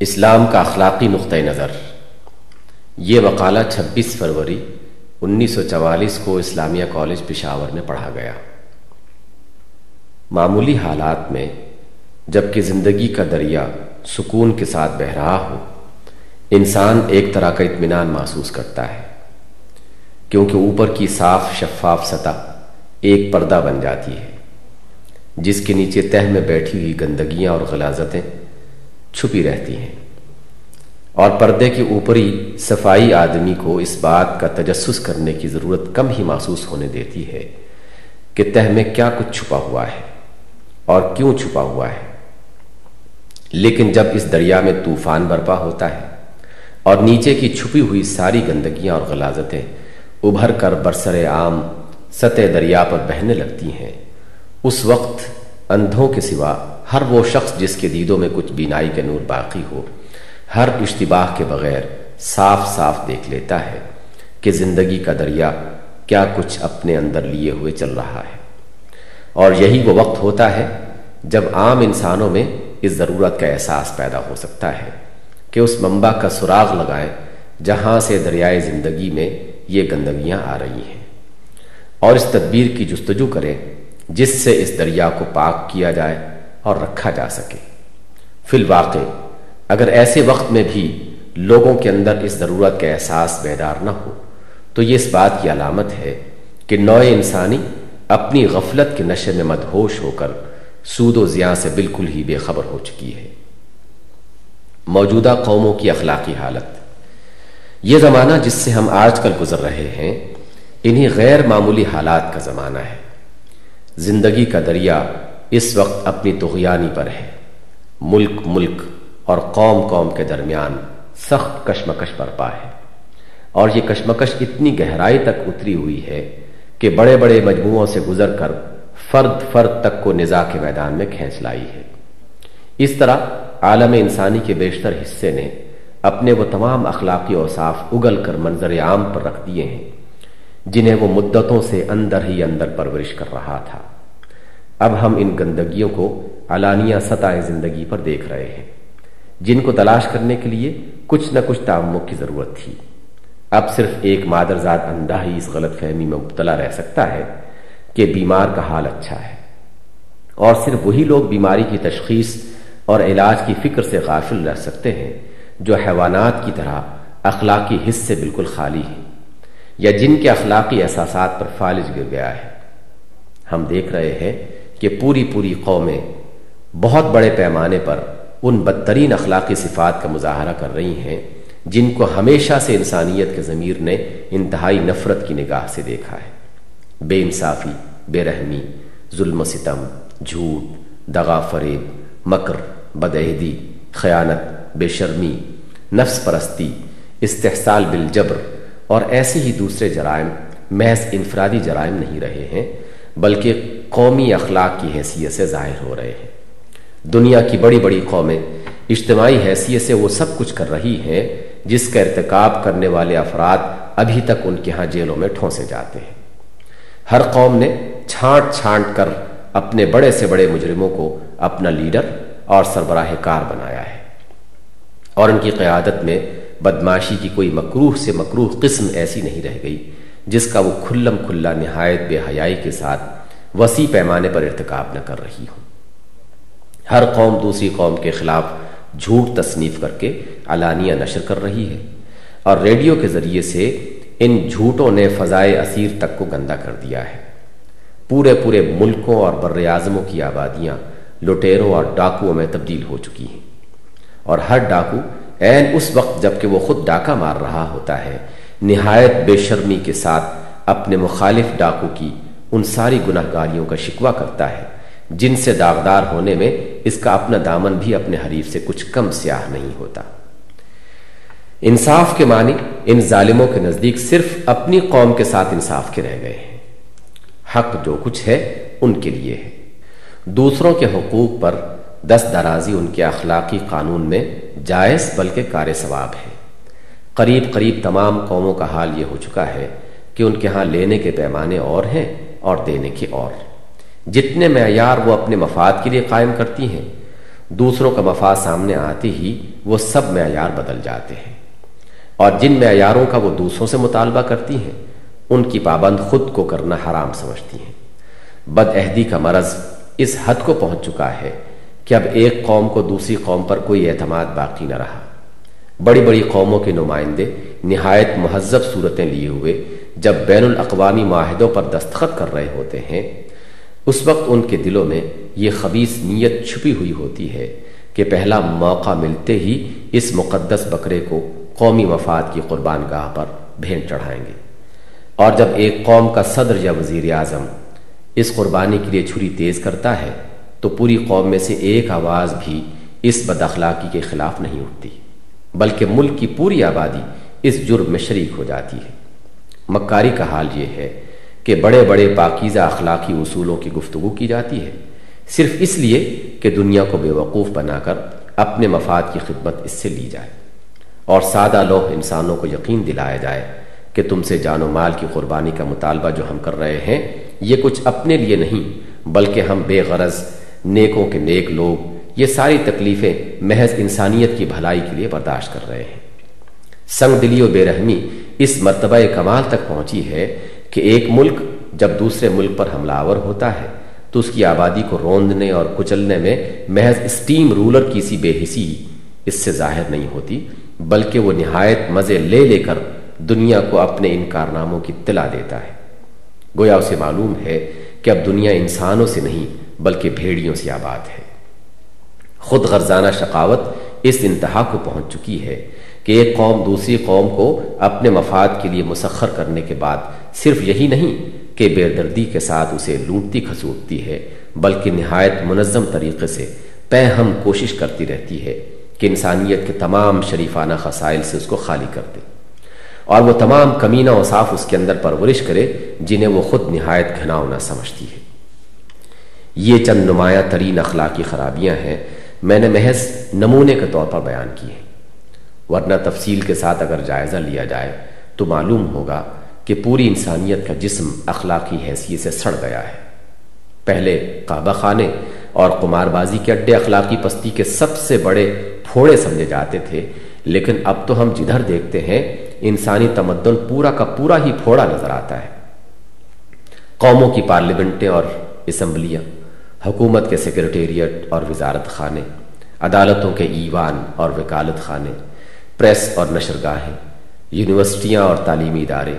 اسلام کا اخلاقی نقطۂ نظر۔ یہ مقالہ چھبیس فروری انیس سو چوالیس کو اسلامیہ کالج پشاور میں پڑھا گیا۔ معمولی حالات میں جبکہ زندگی کا دریا سکون کے ساتھ بہ رہا ہو، انسان ایک طرح کا اطمینان محسوس کرتا ہے، کیونکہ اوپر کی صاف شفاف سطح ایک پردہ بن جاتی ہے، جس کے نیچے تہ میں بیٹھی ہوئی گندگیاں اور غلازتیں چھپی رہتی ہیں۔ اور پردے کے اوپری صفائی آدمی کو اس بات کا تجسس کرنے کی ضرورت کم ہی محسوس ہونے دیتی ہے کہ تہ میں کیا کچھ چھپا ہوا ہے اور کیوں چھپا ہوا ہے۔ لیکن جب اس دریا میں طوفان برپا ہوتا ہے اور نیچے کی چھپی ہوئی ساری گندگیاں اور غلازتیں ابھر کر برسر عام سطح دریا پر بہنے لگتی ہیں، اس وقت اندھوں کے سوا ہر وہ شخص جس کے دیدوں میں کچھ بینائی کے نور باقی ہو، ہر اشتباہ کے بغیر صاف صاف دیکھ لیتا ہے کہ زندگی کا دریا کیا کچھ اپنے اندر لیے ہوئے چل رہا ہے۔ اور یہی وہ وقت ہوتا ہے جب عام انسانوں میں اس ضرورت کا احساس پیدا ہو سکتا ہے کہ اس منبع کا سراغ لگائیں جہاں سے دریائے زندگی میں یہ گندگیاں آ رہی ہیں۔ اور اس تدبیر کی جستجو کریں جس سے اس دریا کو پاک کیا جائے اور رکھا جا سکے۔ فی الواقع، اگر ایسے وقت میں بھی لوگوں کے اندر اس ضرورت کا احساس بیدار نہ ہو، تو یہ اس بات کی علامت ہے کہ نوع انسانی اپنی غفلت کے نشے میں مدہوش ہو کر سود و زیاں سے بالکل ہی بے خبر ہو چکی ہے۔ موجودہ قوموں کی اخلاقی حالت۔ یہ زمانہ جس سے ہم آج کل گزر رہے ہیں، انہی غیر معمولی حالات کا زمانہ ہے۔ زندگی کا دریا اس وقت اپنی تغیانی پر ہے۔ ملک ملک اور قوم قوم کے درمیان سخت کشمکش برپا ہے۔ اور یہ کشمکش اتنی گہرائی تک اتری ہوئی ہے کہ بڑے بڑے مجموعوں سے گزر کر فرد فرد تک کو نزا کے میدان میں کھینچ لائی ہے۔ اس طرح عالم انسانی کے بیشتر حصے نے اپنے وہ تمام اخلاقی اوصاف اگل کر منظر عام پر رکھ دیے ہیں۔ جنہیں وہ مدتوں سے اندر ہی اندر پرورش کر رہا تھا۔ اب ہم ان گندگیوں کو علانیہ سطح زندگی پر دیکھ رہے ہیں۔ جن کو تلاش کرنے کے لیے کچھ نہ کچھ تعمک کی ضرورت تھی۔ اب صرف ایک مادرزاد اندھا ہی اس غلط فہمی میں مبتلا رہ سکتا ہے کہ بیمار کا حال اچھا ہے۔ اور صرف وہی لوگ بیماری کی تشخیص اور علاج کی فکر سے غافل رہ سکتے ہیں جو حیوانات کی طرح اخلاقی حص سے بالکل خالی ہیں۔ یا جن کے اخلاقی احساسات پر فالج گر گیا ہے۔ ہم دیکھ رہے ہیں کہ پوری پوری قومیں بہت بڑے پیمانے پر ان بدترین اخلاقی صفات کا مظاہرہ کر رہی ہیں، جن کو ہمیشہ سے انسانیت کے ضمیر نے انتہائی نفرت کی نگاہ سے دیکھا ہے۔ بے انصافی، بے رحمی، ظلم و ستم، جھوٹ، دغا فریب، مکر، بدعہدی، خیانت، بے شرمی، نفس پرستی، استحصال بالجبر اور ایسے ہی دوسرے جرائم محض انفرادی جرائم نہیں رہے ہیں، بلکہ قومی اخلاق کی حیثیت سے ظاہر ہو رہے ہیں۔ دنیا کی بڑی بڑی قومیں اجتماعی حیثیت سے وہ سب کچھ کر رہی ہیں جس کا ارتکاب کرنے والے افراد ابھی تک ان کے ہاں جیلوں میں ٹھونسے جاتے ہیں۔ ہر قوم نے چھانٹ چھانٹ کر اپنے بڑے سے بڑے مجرموں کو اپنا لیڈر اور سربراہ کار بنایا ہے۔ اور ان کی قیادت میں بدماشی کی کوئی مکروح سے مکروح قسم ایسی نہیں رہ گئی جس کا وہ کھلم کھلا نہایت بے حیائی کے ساتھ وسیع پیمانے پر ارتکاب نہ کر رہی ہوں۔ ہر قوم دوسری قوم کے خلاف جھوٹ تصنیف کر کے علانیہ نشر کر رہی ہے اور ریڈیو کے ذریعے سے ان جھوٹوں نے فضائے اسیر تک کو گندا کر دیا ہے۔ پورے پورے ملکوں اور بر اعظموں کی آبادیاں لٹیروں اور ڈاکوؤں میں تبدیل ہو چکی ہیں اور ہر ڈاکو عین اس وقت جبکہ وہ خود ڈاکہ مار رہا ہوتا ہے۔ نہایت بے شرمی کے ساتھ اپنے مخالف ڈاکو کی ان ساری گناہ گاریوں کا شکوہ کرتا ہے۔ جن سے داغدار ہونے میں اس کا اپنا دامن بھی اپنے حریف سے کچھ کم سیاہ نہیں ہوتا۔ انصاف کے معنی ان ظالموں کے نزدیک صرف اپنی قوم کے ساتھ انصاف کے رہ گئے ہیں۔ حق جو کچھ ہے، ان کے لیے ہے۔ دوسروں کے حقوق پر دست درازی ان کے اخلاقی قانون میں جائز بلکہ کار ثواب ہے۔ قریب قریب تمام قوموں کا حال یہ ہو چکا ہے کہ ان کے ہاں لینے کے پیمانے اور ہیں اور دینے کے اور۔ جتنے معیار وہ اپنے مفاد کے لیے قائم کرتی ہیں، دوسروں کا مفاد سامنے آتے ہی وہ سب معیار بدل جاتے ہیں۔ اور جن معیاروں کا وہ دوسروں سے مطالبہ کرتی ہیں، ان کی پابند خود کو کرنا حرام سمجھتی ہیں۔ بد عہدی کا مرض اس حد کو پہنچ چکا ہے کہ اب ایک قوم کو دوسری قوم پر کوئی اعتماد باقی نہ رہا۔ بڑی بڑی قوموں کے نمائندے نہایت مہذب صورتیں لیے ہوئے جب بین الاقوامی معاہدوں پر دستخط کر رہے ہوتے ہیں، اس وقت ان کے دلوں میں یہ خبیص نیت چھپی ہوئی ہوتی ہے کہ پہلا موقع ملتے ہی اس مقدس بکرے کو قومی مفاد کی قربان گاہ پر بھینٹ چڑھائیں گے۔ اور جب ایک قوم کا صدر یا وزیر اعظم اس قربانی کے لیے چھری تیز کرتا ہے تو پوری قوم میں سے ایک آواز بھی اس بد اخلاقی کے خلاف نہیں اٹھتی، بلکہ ملک کی پوری آبادی اس جرم میں شریک ہو جاتی ہے۔ مکاری کا حال یہ ہے کہ بڑے بڑے پاکیزہ اخلاقی اصولوں کی گفتگو کی جاتی ہے، صرف اس لیے کہ دنیا کو بے وقوف بنا کر اپنے مفاد کی خدمت اس سے لی جائے۔ اور سادہ لوہ انسانوں کو یقین دلایا جائے کہ تم سے جان و مال کی قربانی کا مطالبہ جو ہم کر رہے ہیں، یہ کچھ اپنے لیے نہیں، بلکہ ہم بے غرض نیکوں کے نیک لوگ یہ ساری تکلیفیں محض انسانیت کی بھلائی کے لیے برداشت کر رہے ہیں۔ سنگ دلی و بے رحمی اس مرتبہ کمال تک پہنچی ہے کہ ایک ملک جب دوسرے ملک پر حملہ آور ہوتا ہے تو اس کی آبادی کو روندنے اور کچلنے میں محض اسٹیم رولر کی سی بے حسی اس سے ظاہر نہیں ہوتی، بلکہ وہ نہایت مزے لے لے کر دنیا کو اپنے ان کارناموں کی اطلاع دیتا ہے۔ گویا اسے معلوم ہے کہ اب دنیا انسانوں سے نہیں بلکہ بھیڑیوں سے آباد ہے۔ خود غرضانہ شقاوت اس انتہا کو پہنچ چکی ہے کہ ایک قوم دوسری قوم کو اپنے مفاد کے لیے مسخر کرنے کے بعد صرف یہی نہیں کہ بے دردی کے ساتھ اسے لوٹتی کھسوٹتی ہے، بلکہ نہایت منظم طریقے سے پہ ہم کوشش کرتی رہتی ہے کہ انسانیت کے تمام شریفانہ خسائل سے اس کو خالی کر دے۔ اور وہ تمام کمینہ و صاف اس کے اندر پرورش کرے جنہیں وہ خود نہایت گھناؤنا سمجھتی ہے۔ یہ چند نمایاں ترین اخلاقی خرابیاں ہیں، میں نے محض نمونے کے طور پر بیان کی ہیں۔ ورنہ تفصیل کے ساتھ اگر جائزہ لیا جائے، تو معلوم ہوگا کہ پوری انسانیت کا جسم اخلاقی حیثیت سے سڑ گیا ہے۔ پہلے کعبہ خانے اور قمار بازی کے اڈے اخلاقی پستی کے سب سے بڑے پھوڑے سمجھے جاتے تھے، لیکن اب تو ہم جدھر دیکھتے ہیں، انسانی تمدن پورا کا پورا ہی پھوڑا نظر آتا ہے۔ قوموں کی پارلیمنٹیں اور اسمبلیاں۔ حکومت کے سیکرٹیریٹ اور وزارت خانے، عدالتوں کے ایوان اور وکالت خانے، پریس اور نشرگاہیں، یونیورسٹیاں اور تعلیمی ادارے،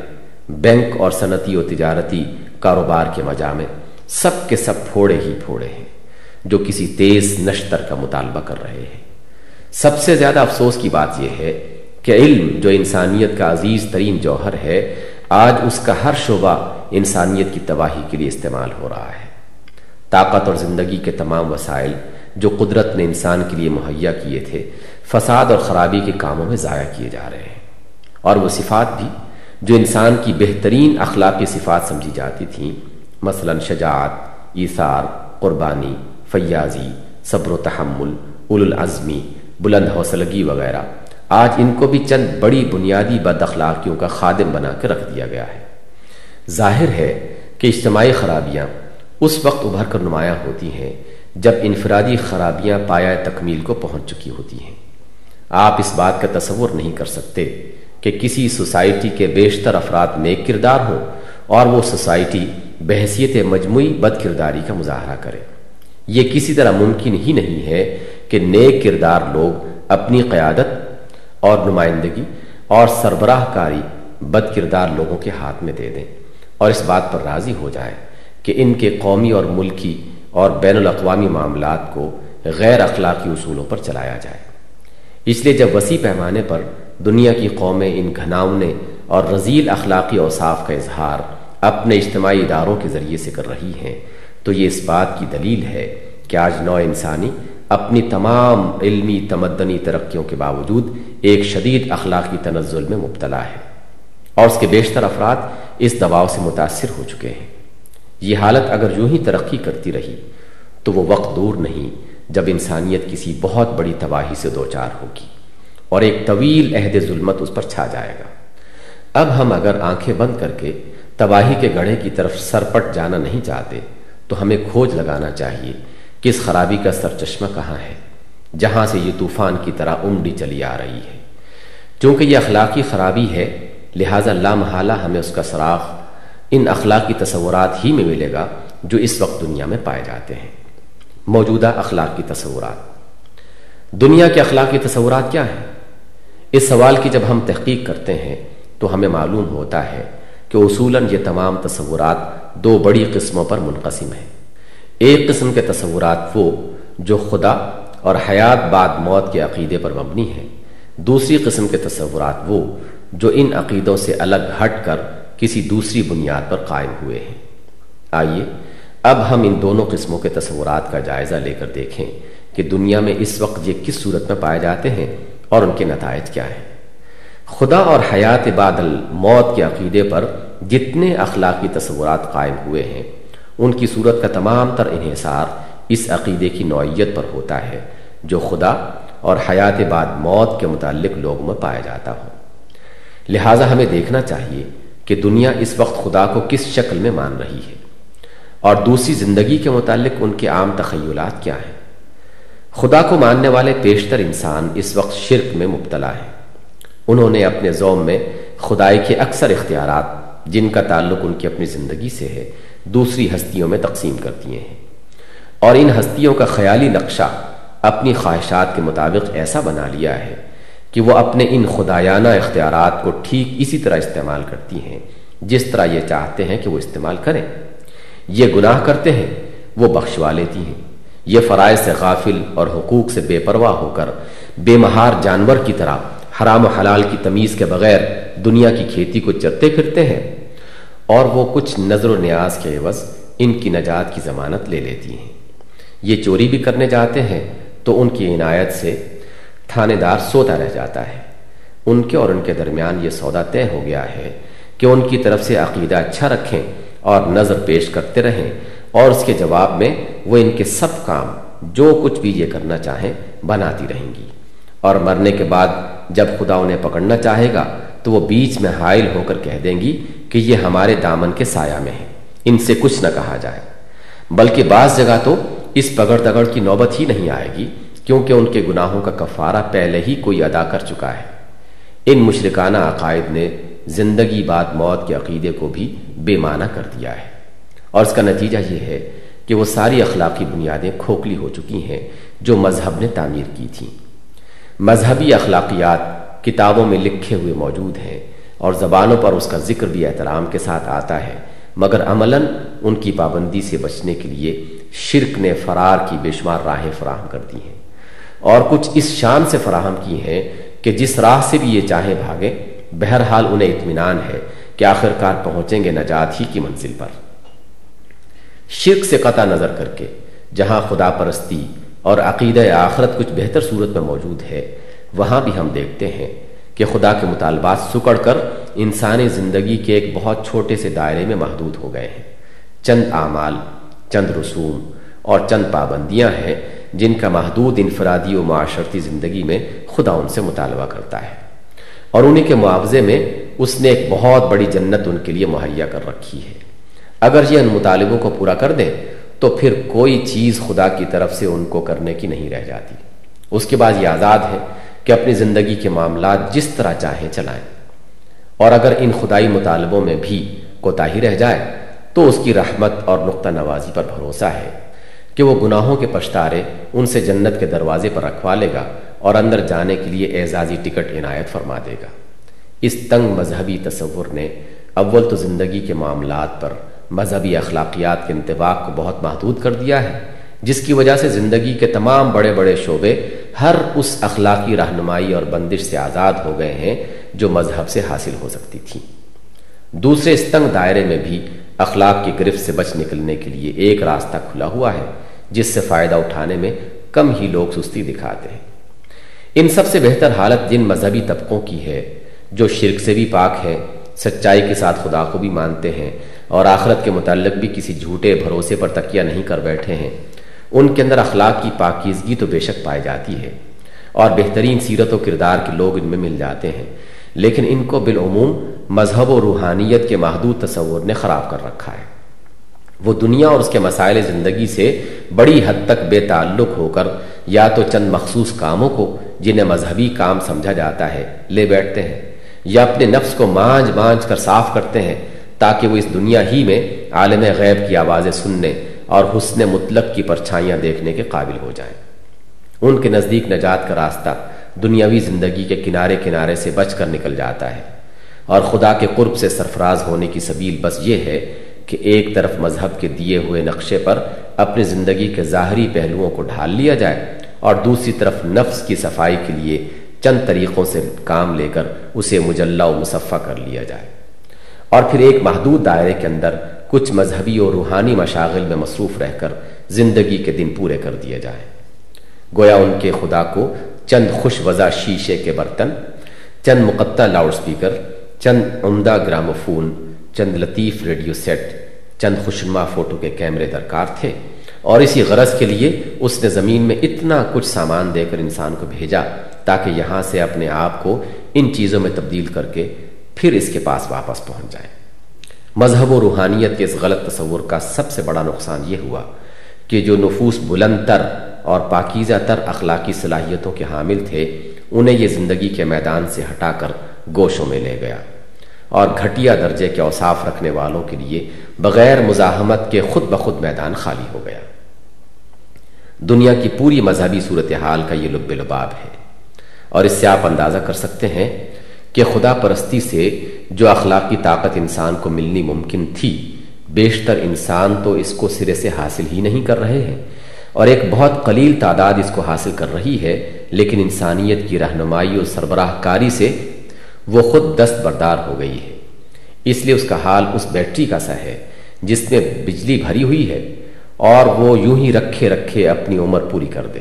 بینک اور صنعتی و تجارتی کاروبار کے مجامع سب کے سب پھوڑے ہی پھوڑے ہیں، جو کسی تیز نشتر کا مطالبہ کر رہے ہیں۔ سب سے زیادہ افسوس کی بات یہ ہے کہ علم جو انسانیت کا عزیز ترین جوہر ہے، آج اس کا ہر شعبہ انسانیت کی تباہی کے لیے استعمال ہو رہا ہے۔ طاقت اور زندگی کے تمام وسائل جو قدرت نے انسان کے لیے مہیا کیے تھے، فساد اور خرابی کے کاموں میں ضائع کیے جا رہے ہیں۔ اور وہ صفات بھی جو انسان کی بہترین اخلاقی صفات سمجھی جاتی تھیں، مثلا شجاعت، ایثار، قربانی، فیاضی، صبر و تحمل اول العظمی بلند حوصلگی وغیرہ۔ آج ان کو بھی چند بڑی بنیادی بد اخلاقیوں کا خادم بنا کے رکھ دیا گیا ہے۔ ظاہر ہے کہ اجتماعی خرابیاں اس وقت ابھر کر نمایاں ہوتی ہیں جب انفرادی خرابیاں پایا تکمیل کو پہنچ چکی ہوتی ہیں۔ آپ اس بات کا تصور نہیں کر سکتے کہ کسی سوسائٹی کے بیشتر افراد نیک کردار ہوں اور وہ سوسائٹی بحثیت مجموعی بد کرداری کا مظاہرہ کرے۔ یہ کسی طرح ممکن ہی نہیں ہے کہ نیک کردار لوگ اپنی قیادت اور نمائندگی اور سربراہ کاری بد کردار لوگوں کے ہاتھ میں دے دیں اور اس بات پر راضی ہو جائیں۔ کہ ان کے قومی اور ملکی اور بین الاقوامی معاملات کو غیر اخلاقی اصولوں پر چلایا جائے۔ اس لیے جب وسیع پیمانے پر دنیا کی قومیں ان گھناؤنے اور رزیل اخلاقی اوصاف کا اظہار اپنے اجتماعی اداروں کے ذریعے سے کر رہی ہیں، تو یہ اس بات کی دلیل ہے کہ آج نو انسانی اپنی تمام علمی تمدنی ترقیوں کے باوجود ایک شدید اخلاقی تنزل میں مبتلا ہے۔ اور اس کے بیشتر افراد اس دباؤ سے متاثر ہو چکے ہیں۔ یہ حالت اگر یوں ہی ترقی کرتی رہی تو وہ وقت دور نہیں جب انسانیت کسی بہت بڑی تباہی سے دوچار ہوگی اور ایک طویل عہد ظلمت اس پر چھا جائے گا۔ اب ہم اگر آنکھیں بند کر کے تباہی کے گڑھے کی طرف سرپٹ جانا نہیں چاہتے تو ہمیں کھوج لگانا چاہیے کہ اس خرابی کا سر چشمہ کہاں ہے، جہاں سے یہ طوفان کی طرح امڈی چلی آ رہی ہے۔ چونکہ یہ اخلاقی خرابی ہے، لہٰذا اللہ محالہ ہمیں اس کا سراغ ان اخلاقی تصورات ہی میں ملے گا جو اس وقت دنیا میں پائے جاتے ہیں۔ موجودہ اخلاقی تصورات۔ دنیا کے اخلاقی تصورات کیا ہیں؟ اس سوال کی جب ہم تحقیق کرتے ہیں تو ہمیں معلوم ہوتا ہے کہ اصولاً یہ تمام تصورات دو بڑی قسموں پر منقسم ہیں۔ ایک قسم کے تصورات وہ جو خدا اور حیات بعد موت کے عقیدے پر مبنی ہیں۔ دوسری قسم کے تصورات وہ جو ان عقیدوں سے الگ ہٹ کر کسی دوسری بنیاد پر قائم ہوئے ہیں۔ آئیے، اب ہم ان دونوں قسموں کے تصورات کا جائزہ لے کر دیکھیں کہ دنیا میں اس وقت یہ کس صورت میں پائے جاتے ہیں اور ان کے نتائج کیا ہیں۔ خدا اور حیات بادل موت کے عقیدے پر جتنے اخلاقی تصورات قائم ہوئے ہیں، ان کی صورت کا تمام تر انحصار اس عقیدے کی نوعیت پر ہوتا ہے جو خدا اور حیات بعد موت کے متعلق لوگوں میں پایا جاتا ہو۔ لہٰذا ہمیں دیکھنا چاہیے کہ دنیا اس وقت خدا کو کس شکل میں مان رہی ہے اور دوسری زندگی کے متعلق ان کے عام تخیلات کیا ہیں؟ خدا کو ماننے والے پیشتر انسان اس وقت شرک میں مبتلا ہیں۔ انہوں نے اپنے زوم میں خدائی کے اکثر اختیارات، جن کا تعلق ان کی اپنی زندگی سے ہے، دوسری ہستیوں میں تقسیم کر دیے ہیں۔ اور ان ہستیوں کا خیالی نقشہ اپنی خواہشات کے مطابق ایسا بنا لیا ہے کہ وہ اپنے ان خدایانہ اختیارات کو ٹھیک اسی طرح استعمال کرتی ہیں، جس طرح یہ چاہتے ہیں کہ وہ استعمال کریں۔ یہ گناہ کرتے ہیں، وہ بخشوا لیتی ہیں۔ یہ فرائض سے غافل اور حقوق سے بے پرواہ ہو کر، بے مہار جانور کی طرح، حرام و حلال کی تمیز کے بغیر دنیا کی کھیتی کو چرتے پھرتے ہیں۔ اور وہ کچھ نظر و نیاز کے عوض ان کی نجات کی ضمانت لے لیتی ہیں۔ یہ چوری بھی کرنے جاتے ہیں، تو ان کی عنایت سے تھانے دار سوتا رہ جاتا ہے۔ ان کے اور ان کے درمیان یہ سودا طے ہو گیا ہے کہ ان کی طرف سے عقیدہ اچھا رکھیں اور نظر پیش کرتے رہیں اور اس کے جواب میں وہ ان کے سب کام جو کچھ بھی یہ کرنا چاہیں بناتی رہیں گی۔ اور مرنے کے بعد جب خدا انہیں پکڑنا چاہے گا تو وہ بیچ میں حائل ہو کر کہہ دیں گی کہ یہ ہمارے دامن کے سایہ میں ہے۔ ان سے کچھ نہ کہا جائے۔ بلکہ بعض جگہ تو اس پگڑ تگڑ کی نوبت ہی نہیں آئے گی۔ کیونکہ ان کے گناہوں کا کفارہ پہلے ہی کوئی ادا کر چکا ہے۔ ان مشرکانہ عقائد نے زندگی بعد موت کے عقیدے کو بھی بے معنی کر دیا ہے۔ اور اس کا نتیجہ یہ ہے کہ وہ ساری اخلاقی بنیادیں کھوکھلی ہو چکی ہیں جو مذہب نے تعمیر کی تھیں۔ مذہبی اخلاقیات کتابوں میں لکھے ہوئے موجود ہیں اور زبانوں پر اس کا ذکر بھی احترام کے ساتھ آتا ہے۔ مگر عملاً ان کی پابندی سے بچنے کے لیے شرک نے فرار کی بے شمار راہیں فراہم کر دی ہیں۔ اور کچھ اس شان سے فراہم کی ہیں کہ جس راہ سے بھی یہ چاہیں بھاگیں بہرحال انہیں اطمینان ہے کہ آخر کار پہنچیں گے نجات ہی کی منزل پر۔ شرک سے قطع نظر کر کے، جہاں خدا پرستی اور عقیدہ آخرت کچھ بہتر صورت میں موجود ہے، وہاں بھی ہم دیکھتے ہیں کہ خدا کے مطالبات سکڑ کر انسانی زندگی کے ایک بہت چھوٹے سے دائرے میں محدود ہو گئے ہیں۔ چند اعمال، چند رسوم اور چند پابندیاں ہیں جن کا محدود انفرادی و معاشرتی زندگی میں خدا ان سے مطالبہ کرتا ہے۔ اور انہیں کے معاوضے میں اس نے ایک بہت بڑی جنت ان کے لیے مہیا کر رکھی ہے۔ اگر یہ ان مطالبوں کو پورا کر دیں، تو پھر کوئی چیز خدا کی طرف سے ان کو کرنے کی نہیں رہ جاتی۔ اس کے بعد یہ آزاد ہے کہ اپنی زندگی کے معاملات جس طرح چاہیں چلائیں۔ اور اگر ان خدائی مطالبوں میں بھی کوتاہی رہ جائے، تو اس کی رحمت اور نقطہ نوازی پر بھروسہ ہے۔ کہ وہ گناہوں کے پشتارے ان سے جنت کے دروازے پر رکھوا لے گا اور اندر جانے کے لیے اعزازی ٹکٹ عنایت فرما دے گا۔ اس تنگ مذہبی تصور نے اول تو زندگی کے معاملات پر مذہبی اخلاقیات کے انتباق کو بہت محدود کر دیا ہے، جس کی وجہ سے زندگی کے تمام بڑے بڑے شعبے ہر اس اخلاقی رہنمائی اور بندش سے آزاد ہو گئے ہیں جو مذہب سے حاصل ہو سکتی تھی دوسرے اس تنگ دائرے میں بھی اخلاق کی گرفت سے بچ نکلنے کے لیے ایک راستہ کھلا ہوا ہے، جس سے فائدہ اٹھانے میں کم ہی لوگ سستی دکھاتے ہیں۔ ان سب سے بہتر حالت جن مذہبی طبقوں کی ہے، جو شرک سے بھی پاک ہے سچائی کے ساتھ خدا کو بھی مانتے ہیں اور آخرت کے متعلق بھی کسی جھوٹے بھروسے پر تکیہ نہیں کر بیٹھے ہیں، ان کے اندر اخلاق کی پاکیزگی تو بے شک پائی جاتی ہے اور بہترین سیرت و کردار کے لوگ ان میں مل جاتے ہیں۔ لیکن ان کو بالعموم مذہب و روحانیت کے محدود تصور نے خراب کر رکھا ہے۔ وہ دنیا اور اس کے مسائل زندگی سے بڑی حد تک بے تعلق ہو کر یا تو چند مخصوص کاموں کو جنہیں مذہبی کام سمجھا جاتا ہے، لے بیٹھتے ہیں، یا اپنے نفس کو مانج مانج کر صاف کرتے ہیں تاکہ وہ اس دنیا ہی میں عالم غیب کی آوازیں سننے اور حسن مطلق کی پرچھائیاں دیکھنے کے قابل ہو جائیں۔ ان کے نزدیک نجات کا راستہ دنیاوی زندگی کے کنارے کنارے سے بچ کر نکل جاتا ہے۔ اور خدا کے قرب سے سرفراز ہونے کی سبیل بس یہ ہے کہ ایک طرف مذہب کے دیے ہوئے نقشے پر اپنی زندگی کے ظاہری پہلوؤں کو ڈھال لیا جائے اور دوسری طرف نفس کی صفائی کے لیے چند طریقوں سے کام لے کر اسے مجلہ و مصفہ کر لیا جائے۔ اور پھر ایک محدود دائرے کے اندر کچھ مذہبی اور روحانی مشاغل میں مصروف رہ کر زندگی کے دن پورے کر دیے جائیں گویا ان کے خدا کو چند خوش وضع شیشے کے برتن، چند مقطع لاؤڈ سپیکر چند عمدہ گراموفون، چند لطیف ریڈیو سیٹ، چند خوشنما فوٹو کے کیمرے درکار تھے اور اسی غرض کے لیے اس نے زمین میں اتنا کچھ سامان دے کر انسان کو بھیجا تاکہ یہاں سے اپنے آپ کو ان چیزوں میں تبدیل کر کے پھر اس کے پاس واپس پہنچ جائے۔ مذہب و روحانیت کے اس غلط تصور کا سب سے بڑا نقصان یہ ہوا کہ جو نفوس بلند تر اور پاکیزہ تر اخلاقی صلاحیتوں کے حامل تھے، انہیں یہ زندگی کے میدان سے ہٹا کر گوشوں میں لے گیا اور گھٹیا درجے کے اوصاف رکھنے والوں کے لیے بغیر مزاحمت کے خود بخود میدان خالی ہو گیا۔ دنیا کی پوری مذہبی صورتحال کا یہ لب لباب ہے۔ اور اس سے آپ اندازہ کر سکتے ہیں کہ خدا پرستی سے جو اخلاقی طاقت انسان کو ملنی ممکن تھی، بیشتر انسان تو اس کو سرے سے حاصل ہی نہیں کر رہے ہیں۔ اور ایک بہت قلیل تعداد اس کو حاصل کر رہی ہے، لیکن انسانیت کی رہنمائی اور سربراہ کاری سے وہ خود دست بردار ہو گئی ہے۔ اس لیے اس کا حال اس بیٹری کا سا ہے، جس میں بجلی بھری ہوئی ہے اور وہ یوں ہی رکھے رکھے اپنی عمر پوری کر دے۔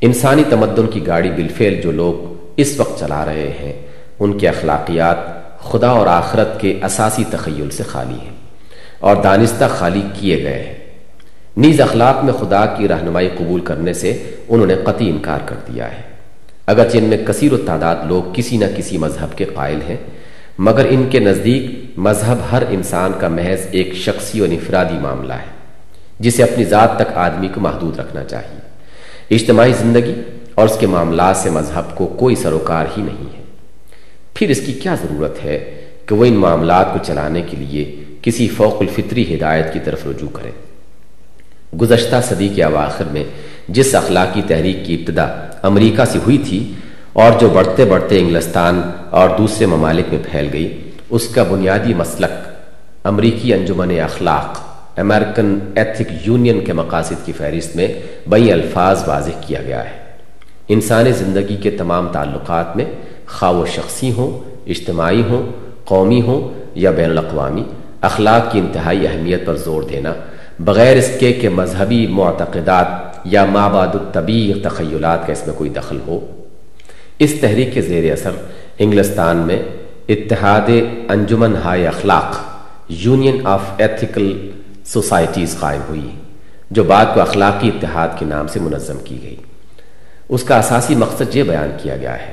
انسانی تمدن کی گاڑی بالفعل جو لوگ اس وقت چلا رہے ہیں، ان کے اخلاقیات خدا اور آخرت کے اساسی تخیل سے خالی ہیں اور دانستہ خالی کیے گئے ہیں۔ نیز اخلاق میں خدا کی رہنمائی قبول کرنے سے انہوں نے قطعی انکار کر دیا ہے۔ اگرچہ ان میں کثیر و تعداد لوگ کسی نہ کسی مذہب کے قائل ہیں، مگر ان کے نزدیک مذہب ہر انسان کا محض ایک شخصی و انفرادی معاملہ ہے، جسے اپنی ذات تک آدمی کو محدود رکھنا چاہیے۔ اجتماعی زندگی اور اس کے معاملات سے مذہب کو کوئی سروکار ہی نہیں ہے۔ پھر اس کی کیا ضرورت ہے کہ وہ ان معاملات کو چلانے کے لیے کسی فوق الفطری ہدایت کی طرف رجوع کرے؟ گزشتہ صدی کے اواخر میں جس اخلاقی تحریک کی ابتدا امریکہ سے ہوئی تھی اور جو بڑھتے بڑھتے انگلستان اور دوسرے ممالک میں پھیل گئی، اس کا بنیادی مسلک امریکی انجمن اخلاق امریکن ایتھک یونین کے مقاصد کی فہرست میں بئی الفاظ واضح کیا گیا ہے۔ انسانی زندگی کے تمام تعلقات میں خواہ و شخصی ہوں، اجتماعی ہوں، قومی ہوں یا بین الاقوامی، اخلاق کی انتہائی اہمیت پر زور دینا، بغیر اس کے کہ مذہبی معتقدات یا ماباد الطبی تخیلات کا اس میں کوئی دخل ہو؟ اس تحریک کے زیر اثر انگلستان میں اتحاد انجمن ہائے اخلاق یونین آف ایتھیکل سوسائٹیز قائم ہوئی، جو بعد کو اخلاقی اتحاد کے نام سے منظم کی گئی۔ اس کا اساسی مقصد یہ بیان کیا گیا ہے،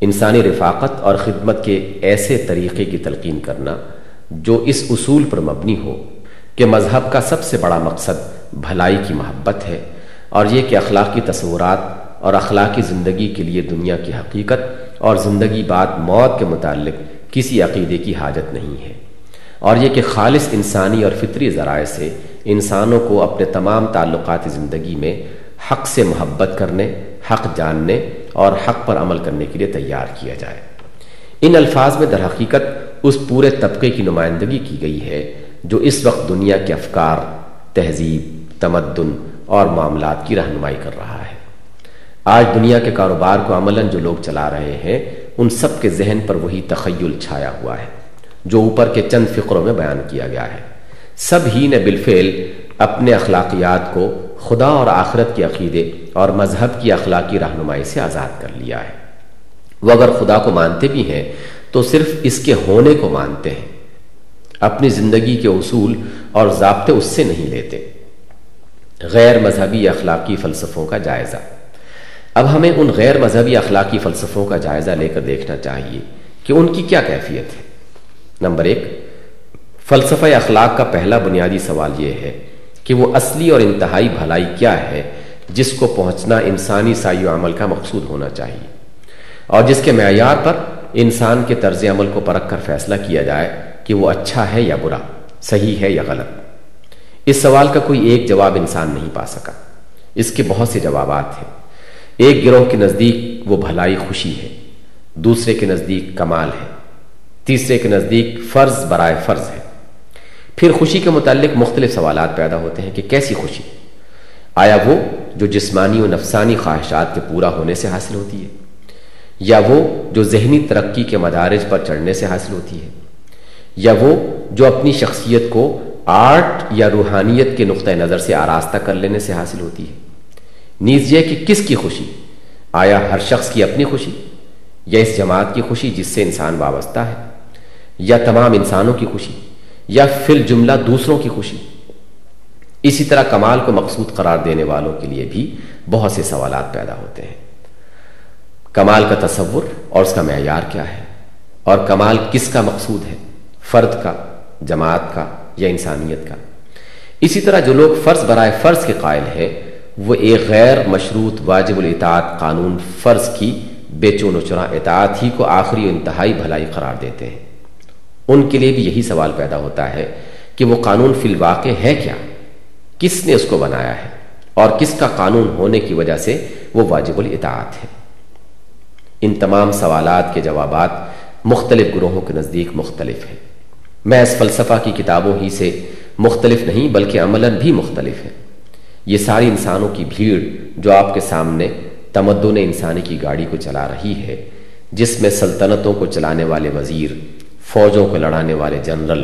انسانی رفاقت اور خدمت کے ایسے طریقے کی تلقین کرنا جو اس اصول پر مبنی ہو۔ کہ مذہب کا سب سے بڑا مقصد بھلائی کی محبت ہے اور یہ کہ اخلاقی تصورات اور اخلاقی زندگی کے لیے دنیا کی حقیقت اور زندگی بعد موت کے متعلق کسی عقیدے کی حاجت نہیں ہے اور یہ کہ خالص انسانی اور فطری ذرائع سے انسانوں کو اپنے تمام تعلقات زندگی میں حق سے محبت کرنے، حق جاننے اور حق پر عمل کرنے کے لیے تیار کیا جائے۔ ان الفاظ میں در حقیقت اس پورے طبقے کی نمائندگی کی گئی ہے جو اس وقت دنیا کے افکار، تہذیب، تمدن اور معاملات کی رہنمائی کر رہا ہے۔ آج دنیا کے کاروبار کو عملاً جو لوگ چلا رہے ہیں، ان سب کے ذہن پر وہی تخیل چھایا ہوا ہے، جو اوپر کے چند فقروں میں بیان کیا گیا ہے۔ سب ہی نے بالفعل اپنے اخلاقیات کو خدا اور آخرت کے عقیدے اور مذہب کی اخلاقی رہنمائی سے آزاد کر لیا ہے۔ وہ اگر خدا کو مانتے بھی ہیں، تو صرف اس کے ہونے کو مانتے ہیں۔ اپنی زندگی کے اصول اور ضابطے اس سے نہیں لیتے۔ غیر مذہبی اخلاقی فلسفوں کا جائزہ۔ اب ہمیں ان غیر مذہبی اخلاقی فلسفوں کا جائزہ لے کر دیکھنا چاہیے کہ ان کی کیا کیفیت ہے۔ نمبر ایک، فلسفہ اخلاق کا پہلا بنیادی سوال یہ ہے کہ وہ اصلی اور انتہائی بھلائی کیا ہے جس کو پہنچنا انسانی سائی و عمل کا مقصود ہونا چاہیے۔ اور جس کے معیار پر انسان کے طرز عمل کو پرکھ کر فیصلہ کیا جائے کہ وہ اچھا ہے یا برا، صحیح ہے یا غلط۔ اس سوال کا کوئی ایک جواب انسان نہیں پا سکا۔ اس کے بہت سے جوابات ہیں۔ ایک گروہ کے نزدیک وہ بھلائی خوشی ہے، دوسرے کے نزدیک کمال ہے، تیسرے کے نزدیک فرض برائے فرض ہے۔ پھر خوشی کے متعلق مختلف سوالات پیدا ہوتے ہیں کہ کیسی خوشی؟ آیا وہ جو جسمانی و نفسانی خواہشات کے پورا ہونے سے حاصل ہوتی ہے؟ یا وہ جو ذہنی ترقی کے مدارج پر چڑھنے سے حاصل ہوتی ہے؟ یا وہ جو اپنی شخصیت کو آرٹ یا روحانیت کے نقطۂ نظر سے آراستہ کر لینے سے حاصل ہوتی ہے۔ نیز یہ کہ کس کی خوشی؟ آیا ہر شخص کی اپنی خوشی یا اس جماعت کی خوشی جس سے انسان وابستہ ہے؟ یا تمام انسانوں کی خوشی یا فل جملہ دوسروں کی خوشی؟ اسی طرح کمال کو مقصود قرار دینے والوں کے لیے بھی بہت سے سوالات پیدا ہوتے ہیں۔ کمال کا تصور اور اس کا معیار کیا ہے؟ اور کمال کس کا مقصود ہے؟ فرد کا، جماعت کا یا انسانیت کا۔ اسی طرح جو لوگ فرض برائے فرض کے قائل ہیں، وہ ایک غیر مشروط واجب الاطاعت قانون فرض کی بے چون و چرا اطاعت ہی کو آخری و انتہائی بھلائی قرار دیتے ہیں۔ ان کے لیے بھی یہی سوال پیدا ہوتا ہے کہ وہ قانون فی الواقع ہے کیا؟ کس نے اس کو بنایا ہے؟ اور کس کا قانون ہونے کی وجہ سے وہ واجب الاطاعت ہے؟ ان تمام سوالات کے جوابات مختلف گروہوں کے نزدیک مختلف ہیں۔ میں اس فلسفہ کی کتابوں ہی سے مختلف نہیں، بلکہ عملاً بھی مختلف ہیں۔ یہ ساری انسانوں کی بھیڑ جو آپ کے سامنے تمدن انسانی کی گاڑی کو چلا رہی ہے، جس میں سلطنتوں کو چلانے والے وزیر، فوجوں کو لڑانے والے جنرل،